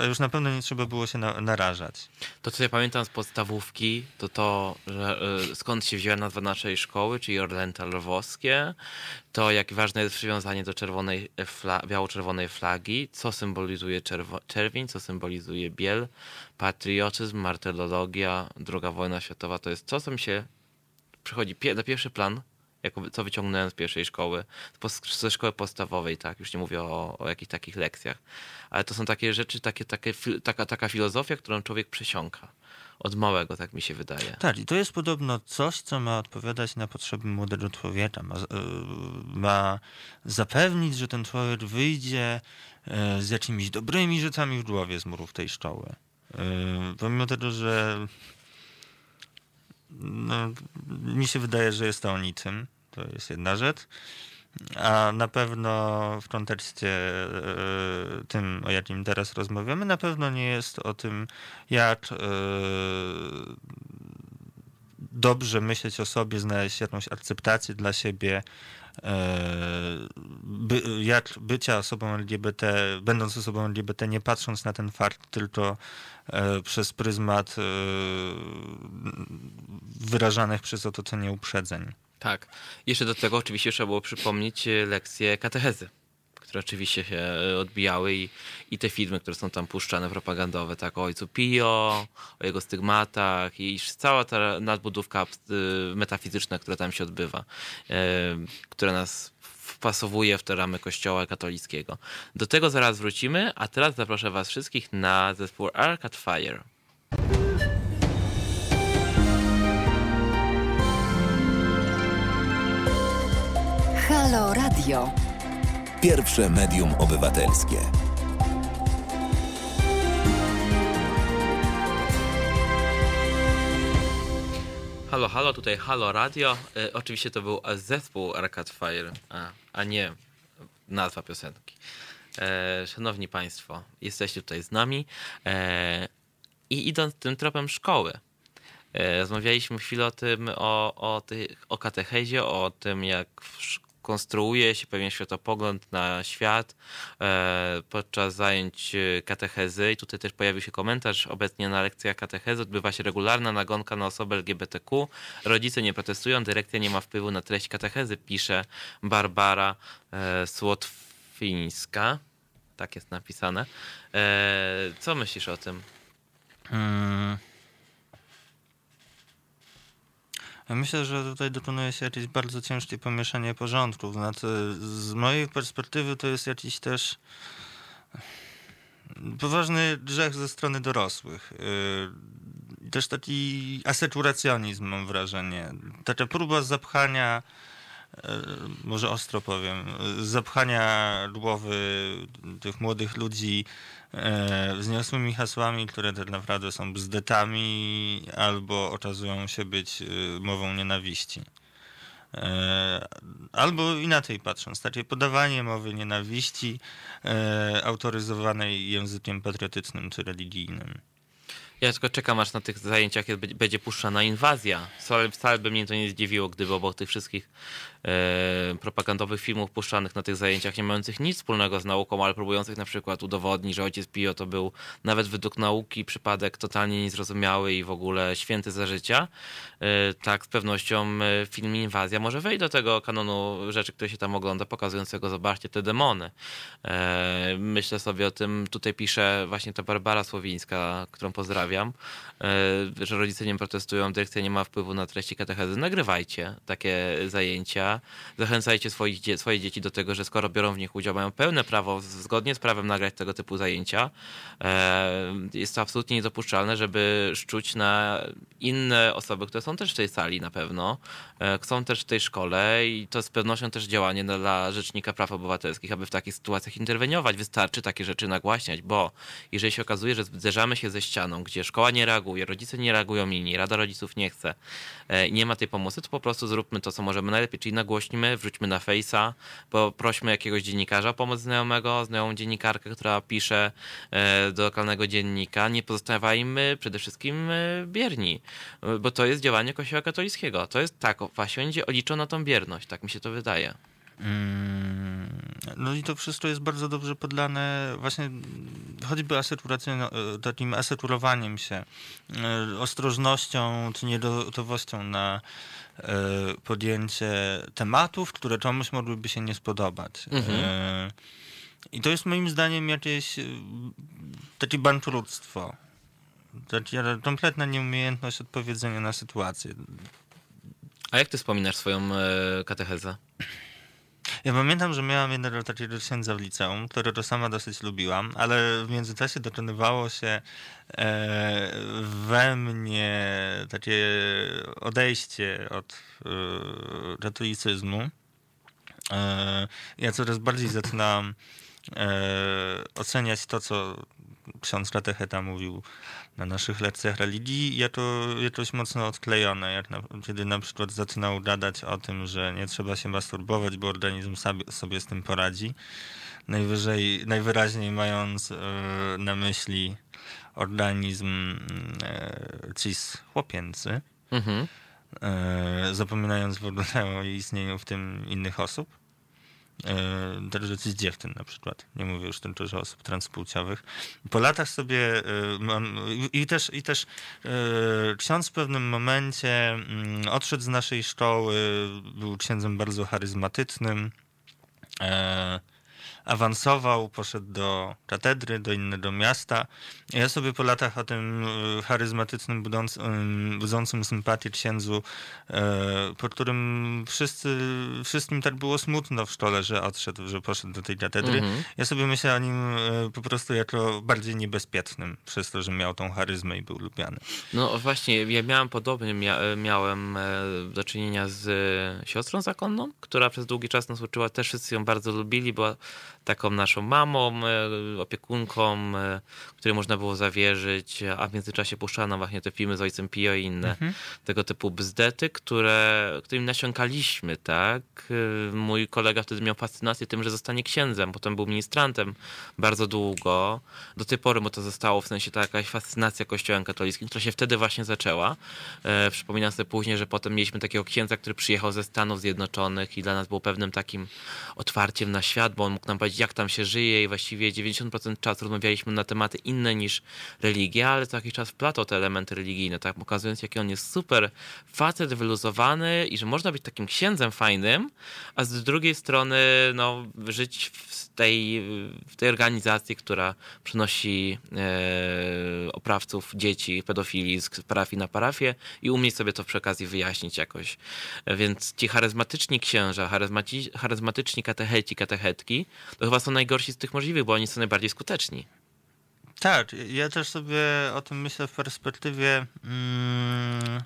Speaker 2: e, już na pewno nie trzeba było się na, narażać.
Speaker 1: To, co ja pamiętam z podstawówki, to to, że e, skąd się wzięła nazwa naszej szkoły, czyli Orlęta Lwowskie, to jak ważne jest przywiązanie do czerwonej fla- biało-czerwonej flagi, co symbolizuje czerwień, co symbolizuje biel, patriotyzm, martyrologia, druga wojna światowa, to jest to, co mi się przychodzi na pierwszy plan jako, co wyciągnąłem z pierwszej szkoły, ze szkoły podstawowej, tak, już nie mówię o, o jakichś takich lekcjach, ale to są takie rzeczy, takie, takie, taka, taka filozofia, którą człowiek przesiąka. Od małego, tak mi się wydaje.
Speaker 2: Tak, i to jest podobno coś, co ma odpowiadać na potrzeby młodego człowieka. Ma, e, ma zapewnić, że ten człowiek wyjdzie e, z jakimiś dobrymi rzeczami w głowie z murów tej szkoły. E, pomimo tego, że no, mi się wydaje, że jest to o niczym. To jest jedna rzecz. A na pewno w kontekście e, tym, o jakim teraz rozmawiamy, na pewno nie jest o tym, jak e, dobrze myśleć o sobie, znaleźć jakąś akceptację dla siebie, by, jak bycia osobą LGBT, będąc osobą LGBT, nie patrząc na ten fakt tylko przez pryzmat wyrażanych przez otoczenie uprzedzeń.
Speaker 1: Tak. Jeszcze do tego oczywiście trzeba było przypomnieć e, lekcje katechezy, które oczywiście się e, odbijały i, i te filmy, które są tam puszczane, propagandowe, tak o ojcu Pio, o jego stygmatach i cała ta nadbudówka e, metafizyczna, która tam się odbywa, która nas wpasowuje w te ramy kościoła katolickiego. Do tego zaraz wrócimy, a teraz zaproszę was wszystkich na zespół Arcade Fire.
Speaker 3: Radio. Pierwsze medium obywatelskie.
Speaker 1: Halo, halo, tutaj Halo Radio. E, oczywiście to był zespół Arcade Fire, a, a nie nazwa piosenki. E, szanowni Państwo, jesteście tutaj z nami e, i idąc tym tropem szkoły, e, rozmawialiśmy chwilę o tym, o, o, tych, o katechezie, o tym, jak w konstruuje się pewien światopogląd na świat e, podczas zajęć e, katechezy. I tutaj też pojawił się komentarz. Obecnie na lekcjach katechezy odbywa się regularna nagonka na osoby LGBTQ. Rodzice nie protestują, dyrekcja nie ma wpływu na treść katechezy, pisze Barbara e, Słotwińska. Tak jest napisane. Co myślisz o tym? Hmm.
Speaker 2: Myślę, że tutaj dokonuje się jakieś bardzo ciężkie pomieszanie porządków. Znaczy, z mojej perspektywy to jest jakiś też poważny grzech ze strony dorosłych. Yy, też taki asekuracjonizm mam wrażenie. Taka próba zapchania może ostro powiem, zapchania głowy tych młodych ludzi E, wzniosłymi hasłami, które tak naprawdę są bzdetami albo okazują się być e, mową nienawiści. E, albo inaczej patrząc, takie podawanie mowy nienawiści autoryzowanej językiem patriotycznym czy religijnym.
Speaker 1: Ja tylko czekam, aż na tych zajęciach będzie puszczana inwazja. Wcale, wcale by mnie to nie zdziwiło, gdyby obok tych wszystkich e, propagandowych filmów puszczanych na tych zajęciach, nie mających nic wspólnego z nauką, ale próbujących na przykład udowodnić, że ojciec Pio to był nawet według nauki przypadek totalnie niezrozumiały i w ogóle święty za życia, e, tak z pewnością e, film Inwazja może wejść do tego kanonu rzeczy, które się tam ogląda, pokazującego, zobaczcie te demony. E, myślę sobie o tym, tutaj pisze właśnie ta Barbara Słowińska, którą pozdrawiam, e, że rodzice nie protestują, dyrekcja nie ma wpływu na treści katechezy. Nagrywajcie takie zajęcia, zachęcajcie swoich, swoje dzieci do tego, że skoro biorą w nich udział, mają pełne prawo zgodnie z prawem nagrać tego typu zajęcia. E, jest to absolutnie niedopuszczalne, żeby szczuć na inne osoby, które są też w tej sali na pewno, e, są też w tej szkole i to z pewnością też działanie dla Rzecznika Praw Obywatelskich, aby w takich sytuacjach interweniować. Wystarczy takie rzeczy nagłaśniać, bo jeżeli się okazuje, że zderzamy się ze ścianą, gdzie szkoła nie reaguje, rodzice nie reagują inni, Rada Rodziców nie chce e, nie ma tej pomocy, to po prostu zróbmy to, co możemy najlepiej, czyli nagłośnimy, wrzućmy na Face'a, poprośmy jakiegoś dziennikarza o pomoc znajomego, znajomą dziennikarkę, która pisze e, do lokalnego dziennika. Nie pozostawajmy przede wszystkim e, bierni, bo to jest działanie Kościoła katolickiego. To jest tak, właśnie będzie oliczono tą bierność, tak mi się to wydaje. Mm,
Speaker 2: no i to wszystko jest bardzo dobrze podlane właśnie choćby asekuracją, takim asekurowaniem się, e, ostrożnością czy niegotowością na E, podjęcie tematów, które komuś mogłyby się nie spodobać. Mhm. E, I to jest moim zdaniem jakieś e, takie bankructwo. Taka kompletna nieumiejętność odpowiedzenia na sytuację.
Speaker 1: A jak ty wspominasz swoją katechezę?
Speaker 2: Ja pamiętam, że miałam jednego takiego księdza w liceum, którego sama dosyć lubiłam, ale w międzyczasie dokonywało się e, we mnie takie odejście od e, katolicyzmu. E, ja coraz bardziej zaczynam oceniać to, co ksiądz Ratecheta mówił na naszych lekcjach religii, ja to jakoś mocno odklejone, jak na, kiedy na przykład zaczynał gadać o tym, że nie trzeba się masturbować, bo organizm sobie, sobie z tym poradzi. Najwyżej, najwyraźniej mając e, na myśli organizm e, cis chłopięcy, mhm. e, zapominając w ogóle o istnieniu w tym innych osób. E, także cis dziewczyn na przykład. Nie mówię już tylko, że osób transpłciowych. Po latach sobie e, mam, i też, i też e, ksiądz w pewnym momencie mm, odszedł z naszej szkoły, był księdzem bardzo charyzmatycznym awansował, poszedł do katedry, do innego miasta. Ja sobie po latach o tym e, charyzmatycznym, budzącym, budzącym sympatię księdzu, e, po którym wszyscy, wszystkim tak było smutno w szkole, że odszedł, że poszedł do tej katedry. Mhm. Ja sobie myślę o nim e, po prostu jako bardziej niebezpiecznym, przez to, że miał tą charyzmę i był lubiany.
Speaker 1: No właśnie, ja miałem podobnie, mia miałem do czynienia z siostrą zakonną, która przez długi czas nas uczyła, też wszyscy ją bardzo lubili, była taką naszą mamą, e, opiekunką, e, której można było zawierzyć, a w międzyczasie puszczano właśnie te filmy z Ojcem Pio i inne mhm. tego typu bzdety, które, którym nasiąkaliśmy, tak? E, mój kolega wtedy miał fascynację tym, że zostanie księdzem, potem był ministrantem bardzo długo. Do tej pory mu to zostało, w sensie ta jakaś fascynacja kościołem katolickim, która się wtedy właśnie zaczęła. Przypominam sobie później, że potem mieliśmy takiego księdza, który przyjechał ze Stanów Zjednoczonych i dla nas był pewnym takim otwarciem na świat, bo on mógł nam powiedzieć, jak tam się żyje i właściwie 90% czasu rozmawialiśmy na tematy inne niż religia, ale co jakiś czas wplatał te elementy religijne, tak, pokazując jaki on jest super facet, wyluzowany i że można być takim księdzem fajnym, a z drugiej strony no, żyć w tej, w tej organizacji, która przynosi e, oprawców dzieci, pedofili z parafii na parafię i umieć sobie to przy okazji wyjaśnić jakoś. Więc ci charyzmatyczni księża, charyzmatyczni katecheci, katechetki, to chyba są najgorsi z tych możliwych, bo oni są najbardziej skuteczni.
Speaker 2: Tak, ja też sobie o tym myślę w perspektywie mm,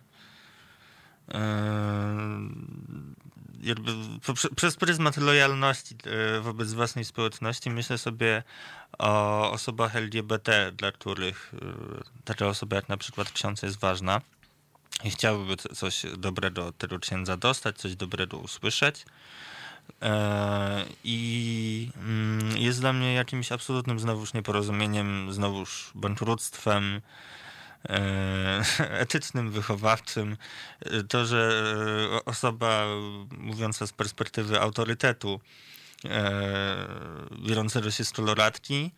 Speaker 2: yy, jakby przez pryzmat lojalności e, wobec własnej społeczności myślę sobie o osobach LGBT, dla których e, taka osoba jak na przykład ksiądz jest ważna i chciałby coś dobrego od tego księdza dostać, coś dobrego usłyszeć. E, I mm, jest dla mnie jakimś absolutnym znowuż nieporozumieniem, znowuż bankructwem e, etycznym, wychowawczym. To, że osoba mówiąca z perspektywy autorytetu, e, biorącego się z koloratki,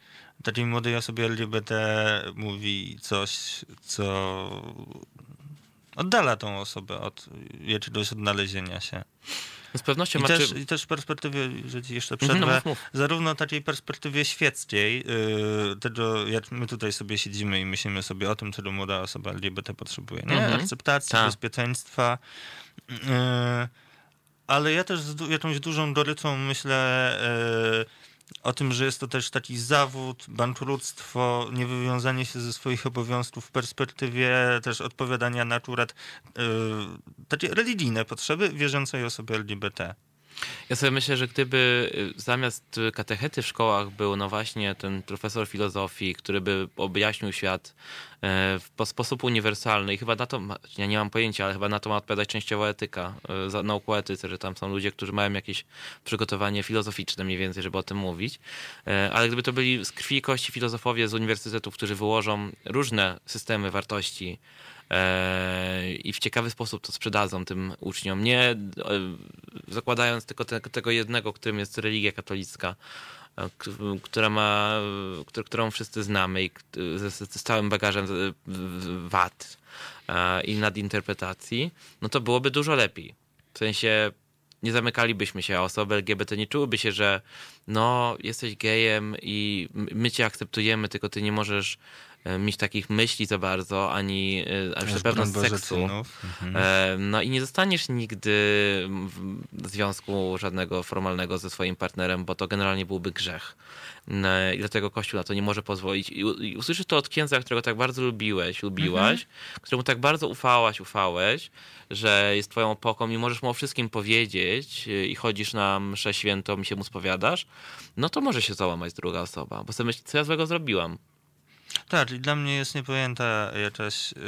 Speaker 2: takiej młodej osobie LGBT mówi coś, co oddala tą osobę od jakiegoś odnalezienia się.
Speaker 1: No z pewnością
Speaker 2: I, też, I też w perspektywie, że ci jeszcze przerwę, mhm, no, mów, mów. zarówno takiej perspektywie świeckiej, yy, tego jak my tutaj sobie siedzimy i myślimy sobie o tym, czego młoda osoba LGBT potrzebuje, nie? Mhm. Akceptacji, Ta. bezpieczeństwa, yy, ale ja też z jakąś dużą goryczą myślę yy, o tym, że jest to też taki zawód, bankructwo, niewywiązanie się ze swoich obowiązków w perspektywie też odpowiadania na akurat yy, takie religijne potrzeby wierzącej osoby LGBT.
Speaker 1: Ja sobie myślę, że gdyby y, zamiast katechety w szkołach był no właśnie ten profesor filozofii, który by objaśnił świat e, w sposób uniwersalny i chyba na to, ja nie mam pojęcia, ale chyba na to ma odpowiadać częściowo etyka, e, nauk o etyce, że tam są ludzie, którzy mają jakieś przygotowanie filozoficzne mniej więcej, żeby o tym mówić, e, ale gdyby to byli z krwi i kości filozofowie z uniwersytetów, którzy wyłożą różne systemy wartości, i w ciekawy sposób to sprzedadzą tym uczniom. Nie e, zakładając tylko te, tego jednego, którym jest religia katolicka, e, która ma, którą wszyscy znamy i z, z całym bagażem wad e, i nadinterpretacji, no to byłoby dużo lepiej. W sensie nie zamykalibyśmy się, a osoby LGBT nie czułyby się, że no, jesteś gejem i my cię akceptujemy, tylko ty nie możesz E, mieć takich myśli za bardzo, ani e, a już na pewno seksu. Mhm. E, no i nie zostaniesz nigdy w związku żadnego formalnego ze swoim partnerem, bo to generalnie byłby grzech. I dlatego Kościół na to nie może pozwolić. I usłyszysz to od księdza, którego tak bardzo lubiłeś, lubiłaś, mhm. któremu tak bardzo ufałaś, ufałeś, że jest twoją opoką i możesz mu o wszystkim powiedzieć i chodzisz na mszę świętą i się mu spowiadasz, no to może się załamać druga osoba, bo sobie myśli, co ja złego zrobiłam
Speaker 2: Tak, i dla mnie jest niepojęta jakaś, yy,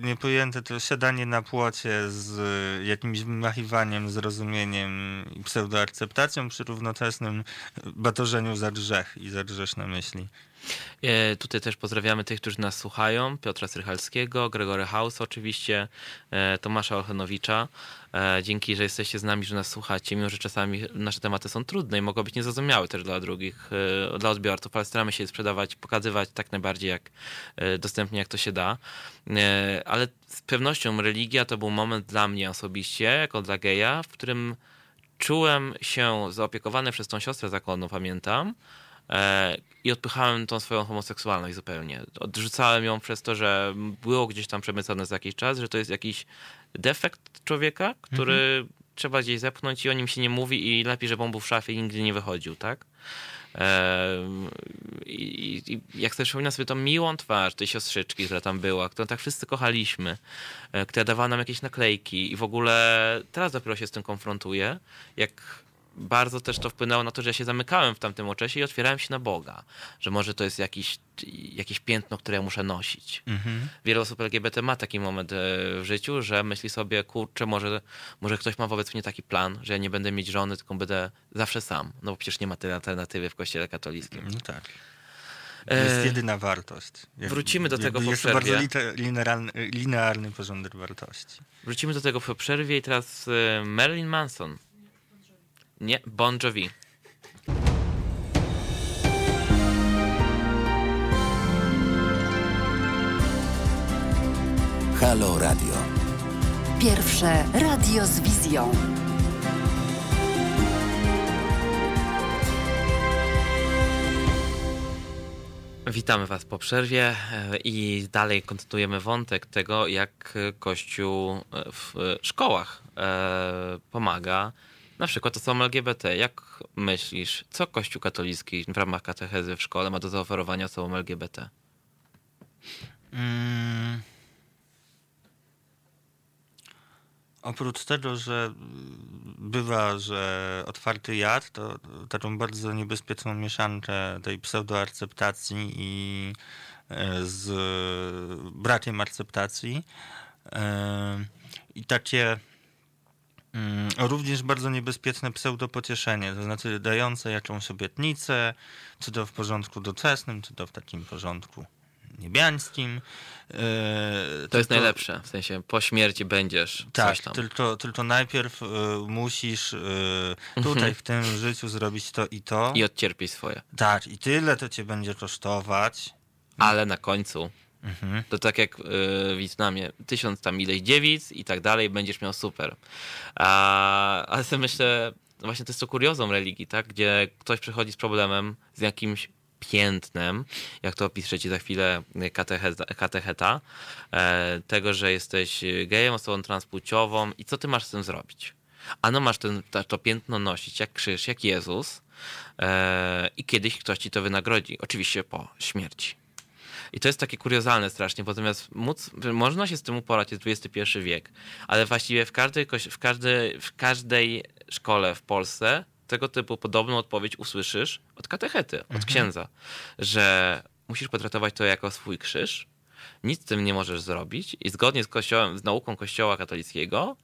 Speaker 2: niepojęte to siadanie na płocie z jakimś wymachiwaniem, zrozumieniem i pseudoakceptacją przy równoczesnym batorzeniu za grzech i za grzeszne myśli.
Speaker 1: E, tutaj też pozdrawiamy tych, którzy nas słuchają. Piotra Strychalskiego, Gregory House oczywiście, e, Tomasza Ochenowicza. E, dzięki, że jesteście z nami, że nas słuchacie, mimo że czasami nasze tematy są trudne i mogą być niezrozumiałe też dla drugich, dla odbiorców, ale staramy się je sprzedawać, pokazywać tak najbardziej jak dostępnie, jak to się da. Ale z pewnością religia to był moment dla mnie osobiście, jako dla geja, w którym czułem się zaopiekowany przez tą siostrę zakonną, pamiętam, i odpychałem tą swoją homoseksualność zupełnie. Odrzucałem ją przez to, że było gdzieś tam przemycone za jakiś czas, że to jest jakiś defekt człowieka, który mhm. trzeba gdzieś zepchnąć i o nim się nie mówi i lepiej, żeby on był w szafie i nigdy nie wychodził, tak? I, i jak sobie przypominam sobie tą miłą twarz tej siostrzyczki, która tam była, którą tak wszyscy kochaliśmy, e, która dawała nam jakieś naklejki i w ogóle teraz dopiero się z tym konfrontuję, jak bardzo też to wpłynęło na to, że ja się zamykałem w tamtym okresie i otwierałem się na Boga. Że może to jest jakiś, jakieś piętno, które ja muszę nosić. Mhm. Wiele osób LGBT ma taki moment e, w życiu, że myśli sobie, kurczę, może, może ktoś ma wobec mnie taki plan, że ja nie będę mieć żony, tylko będę zawsze sam. No bo przecież nie ma tej alternatywy w kościele katolickim.
Speaker 2: No tak. Jest e, jedyna wartość.
Speaker 1: Wrócimy do tego po
Speaker 2: jest
Speaker 1: przerwie.
Speaker 2: Jest to bardzo linearny, linearny porządek wartości.
Speaker 1: Wrócimy do tego po przerwie i teraz e, Marilyn Manson nie, Bon Jovi.
Speaker 3: Halo Radio. Pierwsze radio z wizją.
Speaker 1: Witamy Was po przerwie e, i dalej kontynuujemy wątek tego, jak Kościół w szkołach e, pomaga na przykład osobom LGBT. Jak myślisz, co Kościół katolicki w ramach katechezy w szkole ma do zaoferowania osobom LGBT? Hmm.
Speaker 2: Oprócz tego, że bywa, że otwarty jad, to taką bardzo niebezpieczną mieszankę tej pseudoakceptacji i e, z brakiem akceptacji. E, I takie Mm, również bardzo niebezpieczne pseudopocieszenie, to znaczy dające jakąś obietnicę, czy to w porządku doczesnym, czy to w takim porządku niebiańskim.
Speaker 1: E, to jest najlepsze, w sensie po śmierci będziesz
Speaker 2: tak,
Speaker 1: coś tam.
Speaker 2: Tylko, tylko najpierw y, musisz tutaj mhm. w tym życiu zrobić to i to.
Speaker 1: I odcierpieć swoje.
Speaker 2: Tak, i tyle to cię będzie kosztować.
Speaker 1: Ale na końcu Mhm. To tak jak y, w Wietnamie, tysiąc tam ileś dziewic i tak dalej, będziesz miał super. A, ale sobie myślę, właśnie to jest to kuriozum religii, tak? Gdzie ktoś przychodzi z problemem, z jakimś piętnem, jak to opiszę ci za chwilę katecheta, e, tego, że jesteś gejem, osobą transpłciową i co ty masz z tym zrobić? Ano masz ten, to, to piętno nosić jak krzyż, jak Jezus e, i kiedyś ktoś ci to wynagrodzi, oczywiście po śmierci. I to jest takie kuriozalne strasznie, bo zamiast móc, można się z tym uporać, jest XXI wiek, ale właściwie w każdej, w każdej, w każdej szkole w Polsce tego typu podobną odpowiedź usłyszysz od katechety, od mhm. księdza, że musisz potraktować to jako swój krzyż, nic z tym nie możesz zrobić i zgodnie z, kościołem, z nauką Kościoła katolickiego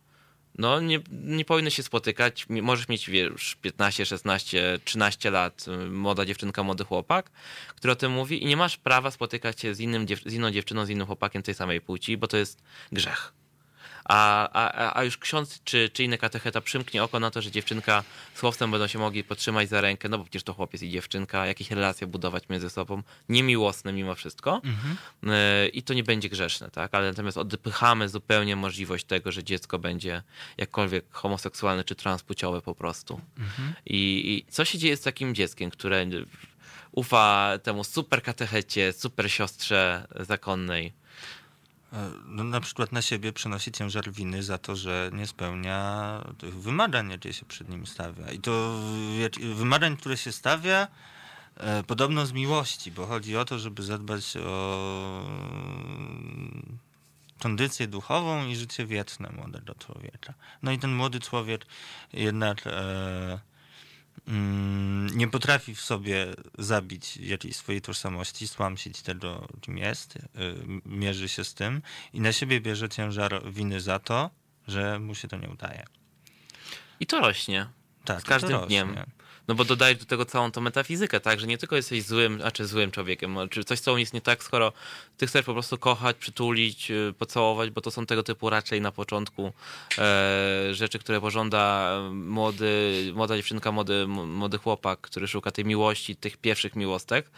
Speaker 1: no nie, nie powinny się spotykać. Możesz mieć już 15, 16, 13 lat, y, młoda dziewczynka, młody chłopak, który o tym mówi i nie masz prawa spotykać się z, innym, z inną dziewczyną, z innym chłopakiem tej samej płci, bo to jest grzech a, a, a już ksiądz czy, czy inny katecheta przymknie oko na to, że dziewczynka z chłopcem będą się mogli podtrzymać za rękę, no bo przecież to chłopiec i dziewczynka, jakieś relacje budować między sobą, niemiłosne mimo wszystko mhm. E, i to nie będzie grzeszne, tak? Ale natomiast odpychamy zupełnie możliwość tego, że dziecko będzie jakkolwiek homoseksualne czy transpłciowe po prostu. Mhm. I, I co się dzieje z takim dzieckiem, które ufa temu super katechecie, super siostrze zakonnej,
Speaker 2: no, na przykład na siebie przenosi ciężar winy za to, że nie spełnia tych wymagań, jakie się przed nim stawia. I to wymagań, które się stawia, e, podobno z miłości, bo chodzi o to, żeby zadbać o kondycję duchową i życie wieczne młodego człowieka. No i ten młody człowiek jednak e, mm, nie potrafi w sobie zabić jakiejś swojej tożsamości, stłamsić tego, czym jest, y, mierzy się z tym i na siebie bierze ciężar winy za to, że mu się to nie udaje.
Speaker 1: I to rośnie.
Speaker 2: Tak,
Speaker 1: z każdym
Speaker 2: to
Speaker 1: dniem.
Speaker 2: rośnie.
Speaker 1: No bo dodajesz do tego całą tą metafizykę, tak? Że nie tylko jesteś złym, a czy złym człowiekiem, czy coś, co jest nie tak, skoro ty chcesz po prostu kochać, przytulić, y, pocałować, bo to są tego typu raczej na początku e, rzeczy, które pożąda młody, młoda dziewczynka, młody, młody chłopak, który szuka tej miłości, tych pierwszych miłostek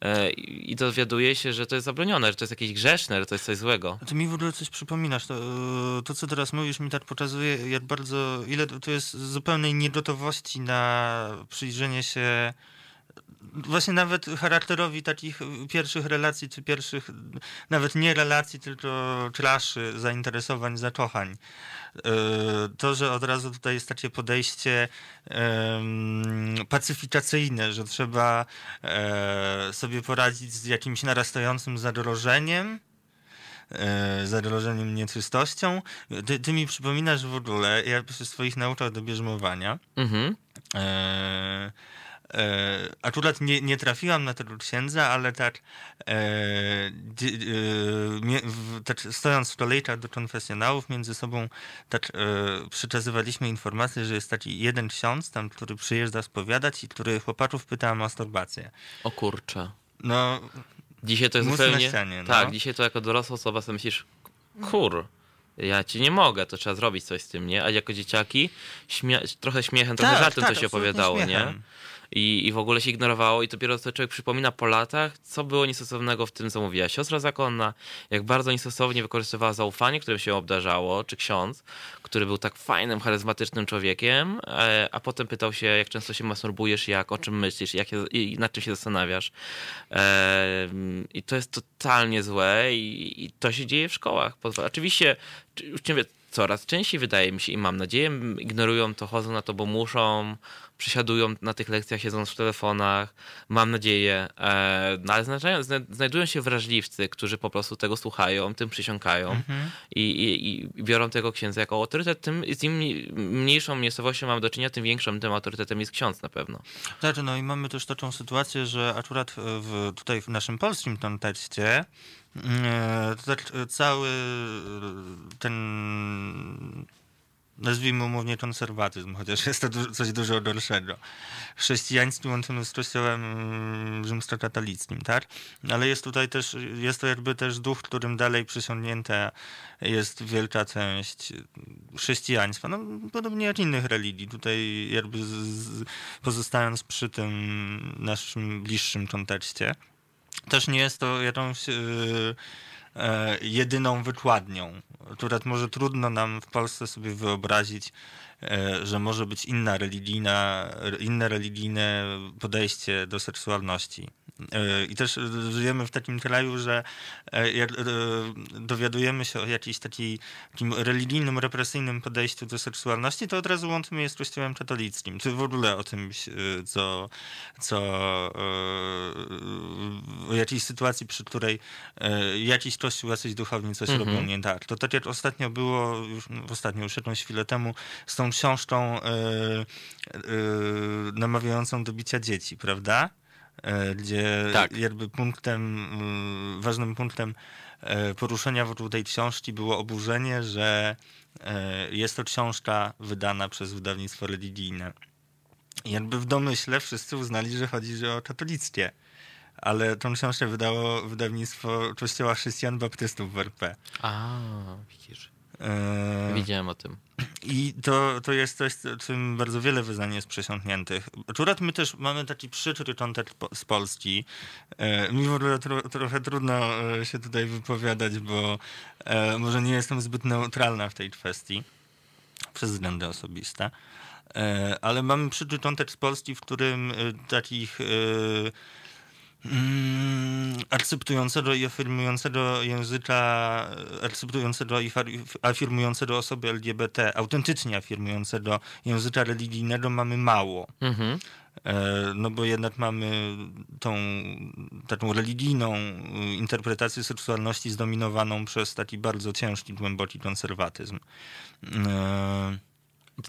Speaker 1: e, i dowiaduje się, że to jest zabronione, że to jest jakieś grzeszne, że to jest coś złego.
Speaker 2: Ty mi w ogóle coś przypominasz. To, to, co teraz mówisz, mi tak pokazuje, jak bardzo, ile to jest zupełnej niegotowości na przyjrzenie się właśnie nawet charakterowi takich pierwszych relacji, czy pierwszych, nawet nie relacji, tylko klaszy, zainteresowań, zakochań. To, że od razu tutaj jest takie podejście pacyfikacyjne, że trzeba e, sobie poradzić z jakimś narastającym zagrożeniem, e, zagrożeniem nieczystością. Ty, ty, mi przypominasz w ogóle, ja przy swoich naukach do bierzmowania, mhm. e, E, akurat nie, nie trafiłam na tego księdza, ale tak, e, e, tak stojąc w kolejkach do konfesjonałów między sobą tak e, przekazywaliśmy informację, że jest taki jeden ksiądz tam, który przyjeżdża spowiadać i który chłopaków pyta o masturbację.
Speaker 1: O kurczę.
Speaker 2: No...
Speaker 1: Dzisiaj to jest zupełnie... Ścianie, no. Tak, dzisiaj to jako dorosła osoba sobie myślisz, kur ja ci nie mogę, to trzeba zrobić coś z tym, nie? A jako dzieciaki śmia trochę śmiechem, trochę tak, żartem tak, się opowiadało, śmiechem. nie? I, i w ogóle się ignorowało i dopiero to człowiek przypomina po latach, co było niestosownego w tym, co mówiła siostra zakonna, jak bardzo niestosownie wykorzystywała zaufanie, którym się obdarzało, czy ksiądz, który był tak fajnym, charyzmatycznym człowiekiem, e, a potem pytał się, jak często się masturbujesz, jak, o czym myślisz, jak, i nad czym się zastanawiasz. E, I to jest totalnie złe i, i to się dzieje w szkołach. Oczywiście, już wiem, coraz częściej wydaje mi się i mam nadzieję, ignorują to, chodzą na to, bo muszą, przysiadują na tych lekcjach, siedząc w telefonach, mam nadzieję, e, no ale znajdują, znajdują się wrażliwcy, którzy po prostu tego słuchają, tym przysiąkają mhm. i, i, i, biorą tego księdza jako autorytet. Tym, z im mniejszą miejscowością mamy do czynienia, tym większym tym autorytetem jest ksiądz na pewno.
Speaker 2: Znaczy, no i mamy też taką sytuację, że akurat w, tutaj w naszym polskim kontekście tak cały ten nazwijmy umownie konserwatyzm, chociaż jest to coś dużo gorszego. Chrześcijaństwo łączymy z kościołem mm, rzymskokatolickim, tak? Ale jest tutaj też, jest to jakby też duch, którym dalej przysiągnięta jest wielka część chrześcijaństwa, no podobnie jak innych religii. Tutaj jakby z, pozostając przy tym naszym bliższym kontekście. Też nie jest to jakąś... Yy, E, jedyną wykładnią. Akurat może trudno nam w Polsce sobie wyobrazić, e, że może być inna religijna, inne religijne podejście do seksualności. E, I też żyjemy w takim kraju, że e, jak e, dowiadujemy się o jakimś takim religijnym, represyjnym podejściu do seksualności, to od razu łączymy je z kościołem katolickim, czy w ogóle o tym, co, co o jakiejś sytuacji, przy której jakiś kościół, jacyś duchowni coś mhm. robią nie tak. To tak jak ostatnio było, już ostatnio, już jakąś chwilę temu, z tą książką namawiającą do bicia dzieci, prawda? E, gdzie tak. jakby punktem, ważnym punktem e, poruszenia wokół tej książki było oburzenie, że e, jest to książka wydana przez wydawnictwo religijne. I jakby w domyśle wszyscy uznali, że chodzi o katolickie. Ale tą książkę wydało wydawnictwo Kościoła Chrześcijan Baptystów w RP.
Speaker 1: A, widzisz. E... Widziałem o tym.
Speaker 2: I to, to jest coś, czym bardzo wiele wyznań jest przesiąkniętych. Akurat my też mamy taki przykry kontekst z Polski. E, mi w ogóle tro, trochę trudno e, się tutaj wypowiadać, bo może nie jestem zbyt neutralna w tej kwestii przez względy osobiste. Ale mamy przykry kontekst z Polski, w którym takich akceptującego i afirmującego języka, akceptującego i afirmującego osoby LGBT, autentycznie afirmującego języka religijnego mamy mało. Mhm. E, no bo jednak mamy tą taką religijną interpretację seksualności zdominowaną przez taki bardzo ciężki, głęboki konserwatyzm.
Speaker 1: E,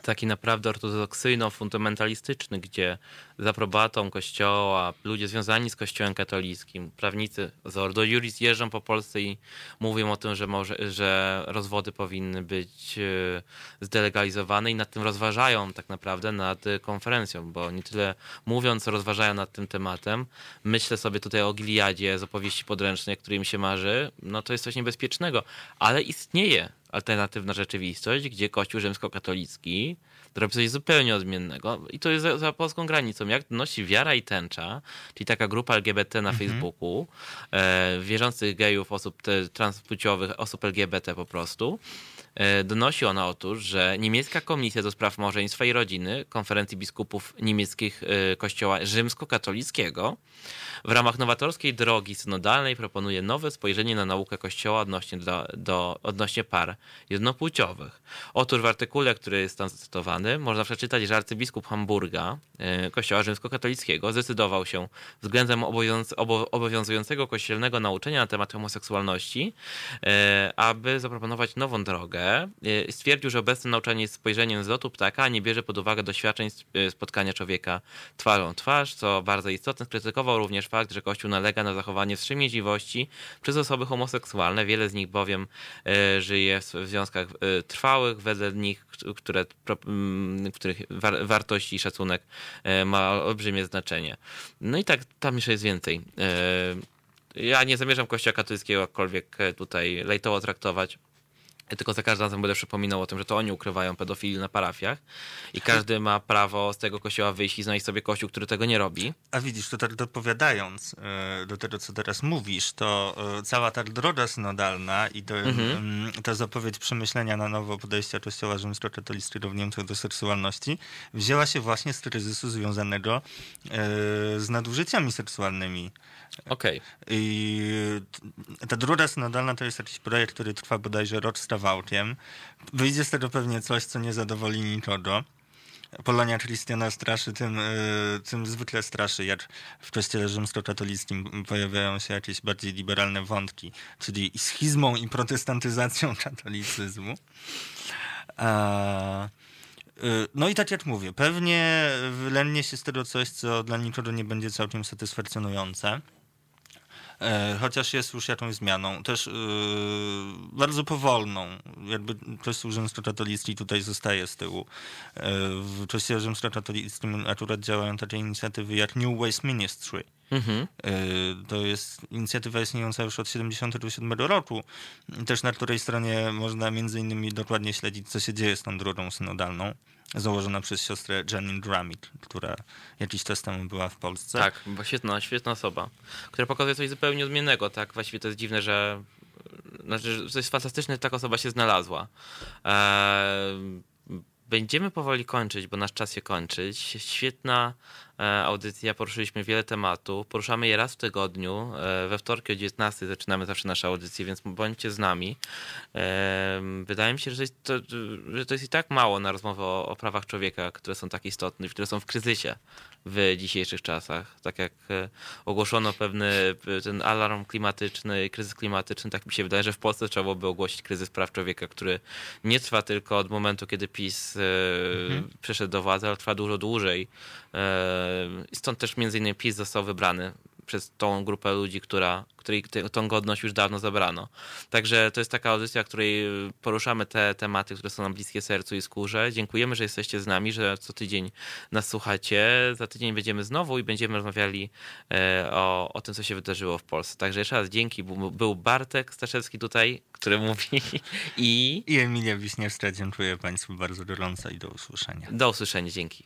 Speaker 1: taki naprawdę ortodoksyjno-fundamentalistyczny, gdzie za probatą kościoła, ludzie związani z kościołem katolickim, prawnicy z Ordo Juris jeżdżą po Polsce i mówią o tym, że, może, że rozwody powinny być e, zdelegalizowane i nad tym rozważają tak naprawdę nad konferencją, bo nie tyle mówiąc, rozważają nad tym tematem. Myślę sobie tutaj o Giliadzie z opowieści podręcznej, której mi się marzy. No to jest coś niebezpiecznego, ale istnieje alternatywna rzeczywistość, gdzie Kościół rzymskokatolicki robi coś zupełnie odmiennego i to jest za, za polską granicą. Jak donosi Wiara i Tęcza, czyli taka grupa LGBT na mhm. Facebooku, e, wierzących gejów, osób transpłciowych, osób LGBT po prostu, donosi ona otóż, że niemiecka komisja do spraw małżeństwa i rodziny konferencji biskupów niemieckich e, kościoła rzymskokatolickiego w ramach nowatorskiej drogi synodalnej proponuje nowe spojrzenie na naukę Kościoła odnośnie, do, do, odnośnie par jednopłciowych. Otóż w artykule, który jest tam cytowany, można przeczytać, że arcybiskup Hamburga, e, Kościoła rzymskokatolickiego, zdecydował się względem obowiązującego kościelnego nauczenia na temat homoseksualności, e, aby zaproponować nową drogę. E, stwierdził, że obecne nauczanie jest spojrzeniem z lotu ptaka, a nie bierze pod uwagę doświadczeń spotkania człowieka twarzą twarz, co bardzo istotne. Skrytykował również fakt, że Kościół nalega na zachowanie wstrzemięźliwości przez osoby homoseksualne. Wiele z nich bowiem e, żyje w związkach e, trwałych, wedle nich, które, mm, których wartość i szacunek e, ma olbrzymie znaczenie. No i tak tam jeszcze jest więcej. Ja nie zamierzam Kościoła katolickiego jakkolwiek tutaj lejtowo traktować. Ja tylko za każdym razem będę przypominał o tym, że to oni ukrywają pedofili na parafiach i każdy ma prawo z tego kościoła wyjść i znaleźć sobie kościół, który tego nie robi.
Speaker 2: A widzisz, to tak dopowiadając e, do tego, co teraz mówisz, to e, cała ta droga synodalna i to, mhm. ta zapowiedź przemyślenia na nowo podejścia kościoła rzymskokatolickiego w Niemczech do seksualności wzięła się właśnie z kryzysu związanego e, z nadużyciami seksualnymi
Speaker 1: Okej.
Speaker 2: Okay. I ta druga synodalna to jest jakiś projekt, który trwa bodajże rok z kawałkiem. Wyjdzie z tego pewnie coś, co nie zadowoli nikogo. Polonia Christiana straszy tym, y, tym zwykle straszy, jak w kościele rzymskokatolickim pojawiają się jakieś bardziej liberalne wątki, czyli schizmą i protestantyzacją katolicyzmu. A, y, no i tak jak mówię, pewnie wylęgnie się z tego coś, co dla nikogo nie będzie całkiem satysfakcjonujące. E, chociaż jest już jakąś zmianą, też yy, bardzo powolną. Jakby Kościół rzymskokatolicki tutaj zostaje z tyłu. Yy, w Kościele rzymskokatolickim akurat działają takie inicjatywy jak New Ways Ministry. Mhm. To jest inicjatywa istniejąca już od 1977 roku, też na której stronie można między innymi dokładnie śledzić, co się dzieje z tą drogą synodalną założona przez siostrę Janine Dramik, która jakiś czas temu była w Polsce.
Speaker 1: Tak, świetna, świetna osoba, która pokazuje coś zupełnie odmiennego, tak? Właściwie to jest dziwne, że znaczy, to jest fantastyczne, że taka osoba się znalazła. Eee, będziemy powoli kończyć, bo nasz czas się kończyć. Świetna E, audycja poruszyliśmy wiele tematów. Poruszamy je raz w tygodniu. E, we wtorki o 19 zaczynamy zawsze nasze audycje, więc bądźcie z nami. E, wydaje mi się, że to jest, że to jest i tak mało na rozmowę o, o prawach człowieka, które są tak istotne, które są w kryzysie w dzisiejszych czasach. Tak jak ogłoszono pewny ten alarm klimatyczny, kryzys klimatyczny, tak mi się wydaje, że w Polsce trzeba byłoby ogłosić kryzys praw człowieka, który nie trwa tylko od momentu, kiedy PiS mhm. przyszedł do władzy, ale trwa dużo dłużej. Stąd też między innymi PiS został wybrany przez tą grupę ludzi, która, której tą godność już dawno zabrano. Także to jest taka audycja, w której poruszamy te tematy, które są nam bliskie sercu i skórze. Dziękujemy, że jesteście z nami, że co tydzień nas słuchacie. Za tydzień będziemy znowu i będziemy rozmawiali e, o, o tym, co się wydarzyło w Polsce. Także jeszcze raz dzięki. Był Bartek Staszewski tutaj, który mówi i...
Speaker 2: I Emilia Wiśniewska. Dziękuję Państwu bardzo gorąco i do usłyszenia.
Speaker 1: Do usłyszenia. Dzięki.